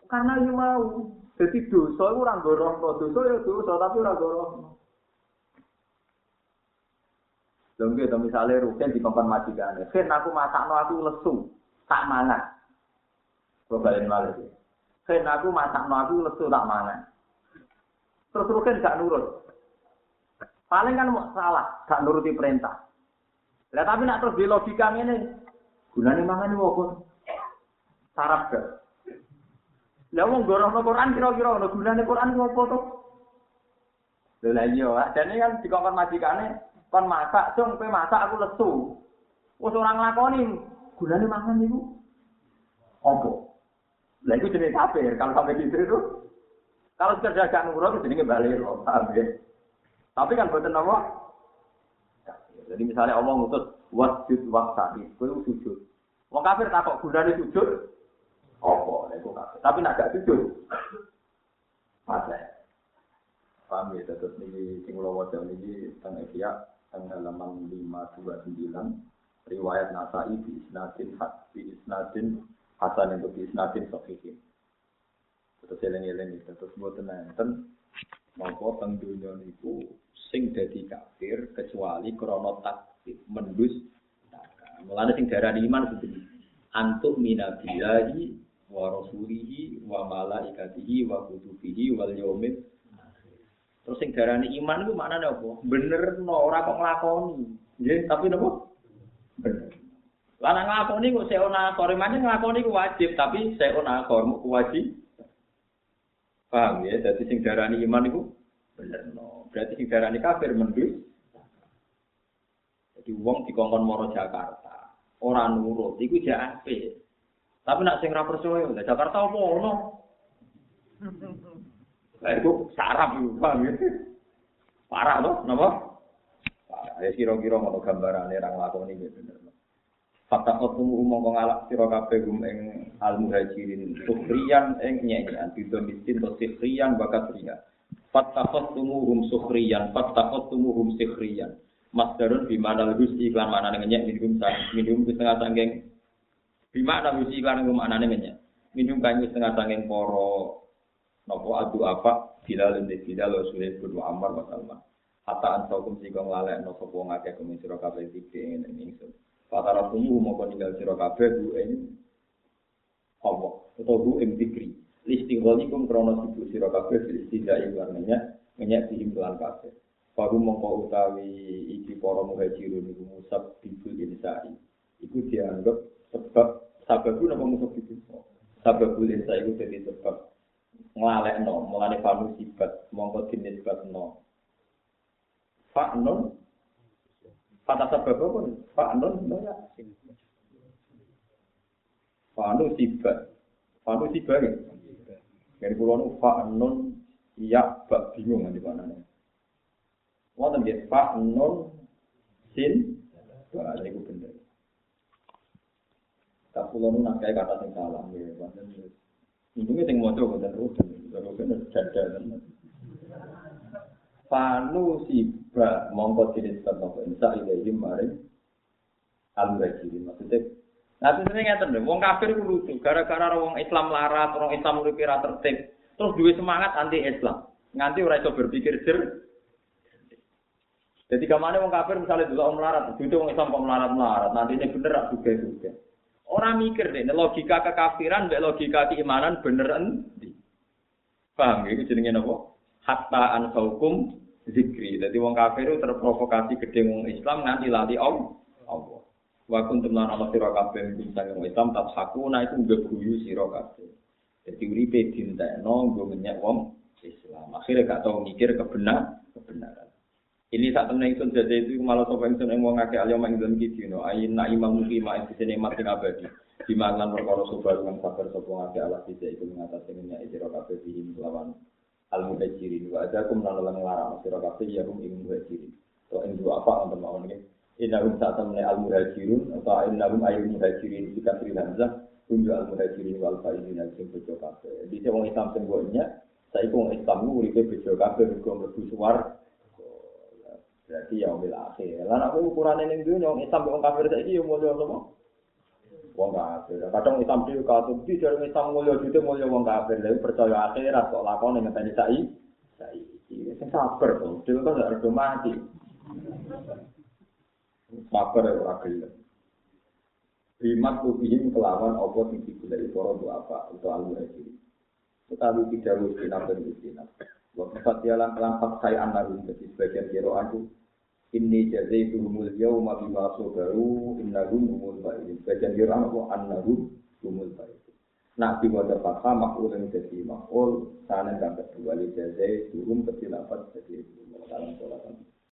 karena ini mau Jadi dosa itu orang dosa ya dosa tapi orang dorong. Lho misalnya Rukin di kongkon majikan, Ken aku masakno aku lesu, tak mangan. Kok balen malah iki. Ken aku masakno aku lesu tak mangan. Terus Rukin gak nurut. Paling kan mau salah, gak nuruti perintah. Lah tapi nak terus di logika ngene, gunane mangan iki opo? Sarap gak? Lah wong gorono Quran kira-kira ono gunane Quran ku opo to? Lha iya, jane kan dikongkon majikane, kon masak, dong, kowe masak aku lesu. Wis ora nglakoni, gunane mangan niku opo? Lah iku jenenge kafir, kalau sampai gitu itu. Kalau kerja gak nurut jenenge loh, paham ya? Tapi kan boten apa? Jadi misalnya Allah ngutus wasjud waksani, kowe sujud. Wong kafir takok gunane sujud? Apa? Iku kafir. Tapi nak gak sujud. Masa. Paham ya, terus ini kula waca niki teng Ihya teng halaman 529 riwayat Nasai di isnadin di isnadin hasan untuk di isnadin sahihin. Terus eling-eling terus mboten enten mongko teng donya niku sing dadi kafir kecuali krana takdir mendus Mulane sing darani iman seperti antuk minabillahi wa rasulihi wa malaikatihi wa kutubihi wal yaumil Terus sing darani iman iku maknane apa? Bener no ora kok nglakoni. Nggih, tapi napa? Bener. Lah nek nglakoni kok seona akor ku wajib, tapi seona akor ku wajib. Paham ya? Dadi sing darani iman iku bener no. Berarti sing darani kafir mendus. Jadi wong dikongkon moro Jakarta, ora nurut iku jak apik. Tapi nak sing ra percaya, Jakarta apa ono? Lah itu sarap itu, paham ya? Parah loh, kenapa? Parah, ya kira-kira ngono gambarannya orang lakon ini bener. Fakta ketemu umum ngalak sira kabeh gum ing al muhajirin sukhriyan ing nyanyian bidho miskin to sukhriyan bakat ria. Fakta ketemu hum sukhriyan, fakta ketemu hum sukhriyan. Masdarun di mana lebih iklan mana ngenyek minum sang minum setengah sanggeng. Di mana lebih iklan mana ngenyek minum kanyu setengah sanggeng poro nopo adu apa Bilal ini Bilal wa Suhaib bin Ammar wa Salman. Hatta ansaukum sika nglalek no sapa ngakeh kuwi sira kabeh iki ing ingsun. Fatara tumu mau ninggal sira kabeh bu ing Allah utawa bu ing dikri listigholikum krono sibuk sira kabeh istidai warnanya menyek dihim kelan kabeh. Baru mongko utawi iki para muhajirun iku musab bibul insai. Iku dianggap sebab sababu napa musab bibul? Sababul insai iku dadi sebab nglalekno mulane fanu sifat mongko dinisbatno fa non Kata sebab? Pak Non, ya. Fanu sifat. Fanu sifat ya. Dari pulau nu Pak iya, bak bingung di mana nih. Wonten ya Pak sin, wah itu bener. Tak pulau nu nak kata sing salah ya, wonten Untungnya sing mau coba dan rugen, rugen jajal Fanu siba mongko jenis ternopo insa ilahi maring al-rajirin. Maksudnya, nah itu sering ngeten deh, wong kafir itu lucu, gara-gara wong Islam larat, orang Islam ra tertib, terus duwe semangat anti Islam. Nganti ora iso berpikir jer. Jadi kemana wong kafir misalnya dulu om melarat, itu wong Islam kok melarat-melarat, nanti ini bener rak juga-juga. Orang mikir deh, logika kekafiran, mbak logika keimanan beneran. Paham ya, itu jenenge apa? Hatta an hukum zikri. Jadi wong kafir terprovokasi gede wong Islam nanti lali Allah. Allah. Wa kuntum lan ana sira kabeh bisa wong Islam sakuna itu guyu sira kabeh. Jadi uripe dintekno nggo menyek wong Islam. Akhirnya gak tau mikir kebenar kebenaran. Ini saat temen ingsun jadi itu malah sapa ingsun ing wong akeh alyoma ing dalem iki dino ayin na imam muki ma ing sene mati abadi. Di mangan perkara sobar kang sabar sapa ngake Allah bisa iku ngatasi minyak ijra kabeh bihim lawan al muhajirin wa ajakum lan lan nglarang sira kabeh ya rum ing muhajirin. To ing dua apa untuk mau ini? Innahum saat temen al muhajirun atau innahum ayyul muhajirin jika Sri Hamzah kunjul al muhajirin wal faizin sing bejo kabeh. Di wong Islam sing saya wong Islam uripe bejo kabeh mergo mlebu suwarga. Berarti ya umil akhir. Lan aku ukuran ini dunia, orang Islam orang kafir saiki ya mulya apa? wong kafir. Kadang Islam dhewe katut iki jare Islam mulya jute mulya wong kafir. Lha percaya akhirat kok lakone ngenteni saiki. Saiki sing sabar to. Dhewe kok gak rego mati. Sabar ora gelem. Rimat kubihim kelawan apa sing digulai para apa atau al-muhajir. Tetapi tidak mesti nafsu mesti nafsu. Waktu fatihalan kelampak saya anak jadi sebagian kiroan itu Inni jazaituhumul yawma bima sabaru innahum humul ba'irin. Bagian dia orang apa annahum humul ba'irin. Nabi wajah fakha makul yang jadi makul sana nggak kedua li jazaituhum kecil apa jadi dalam sholat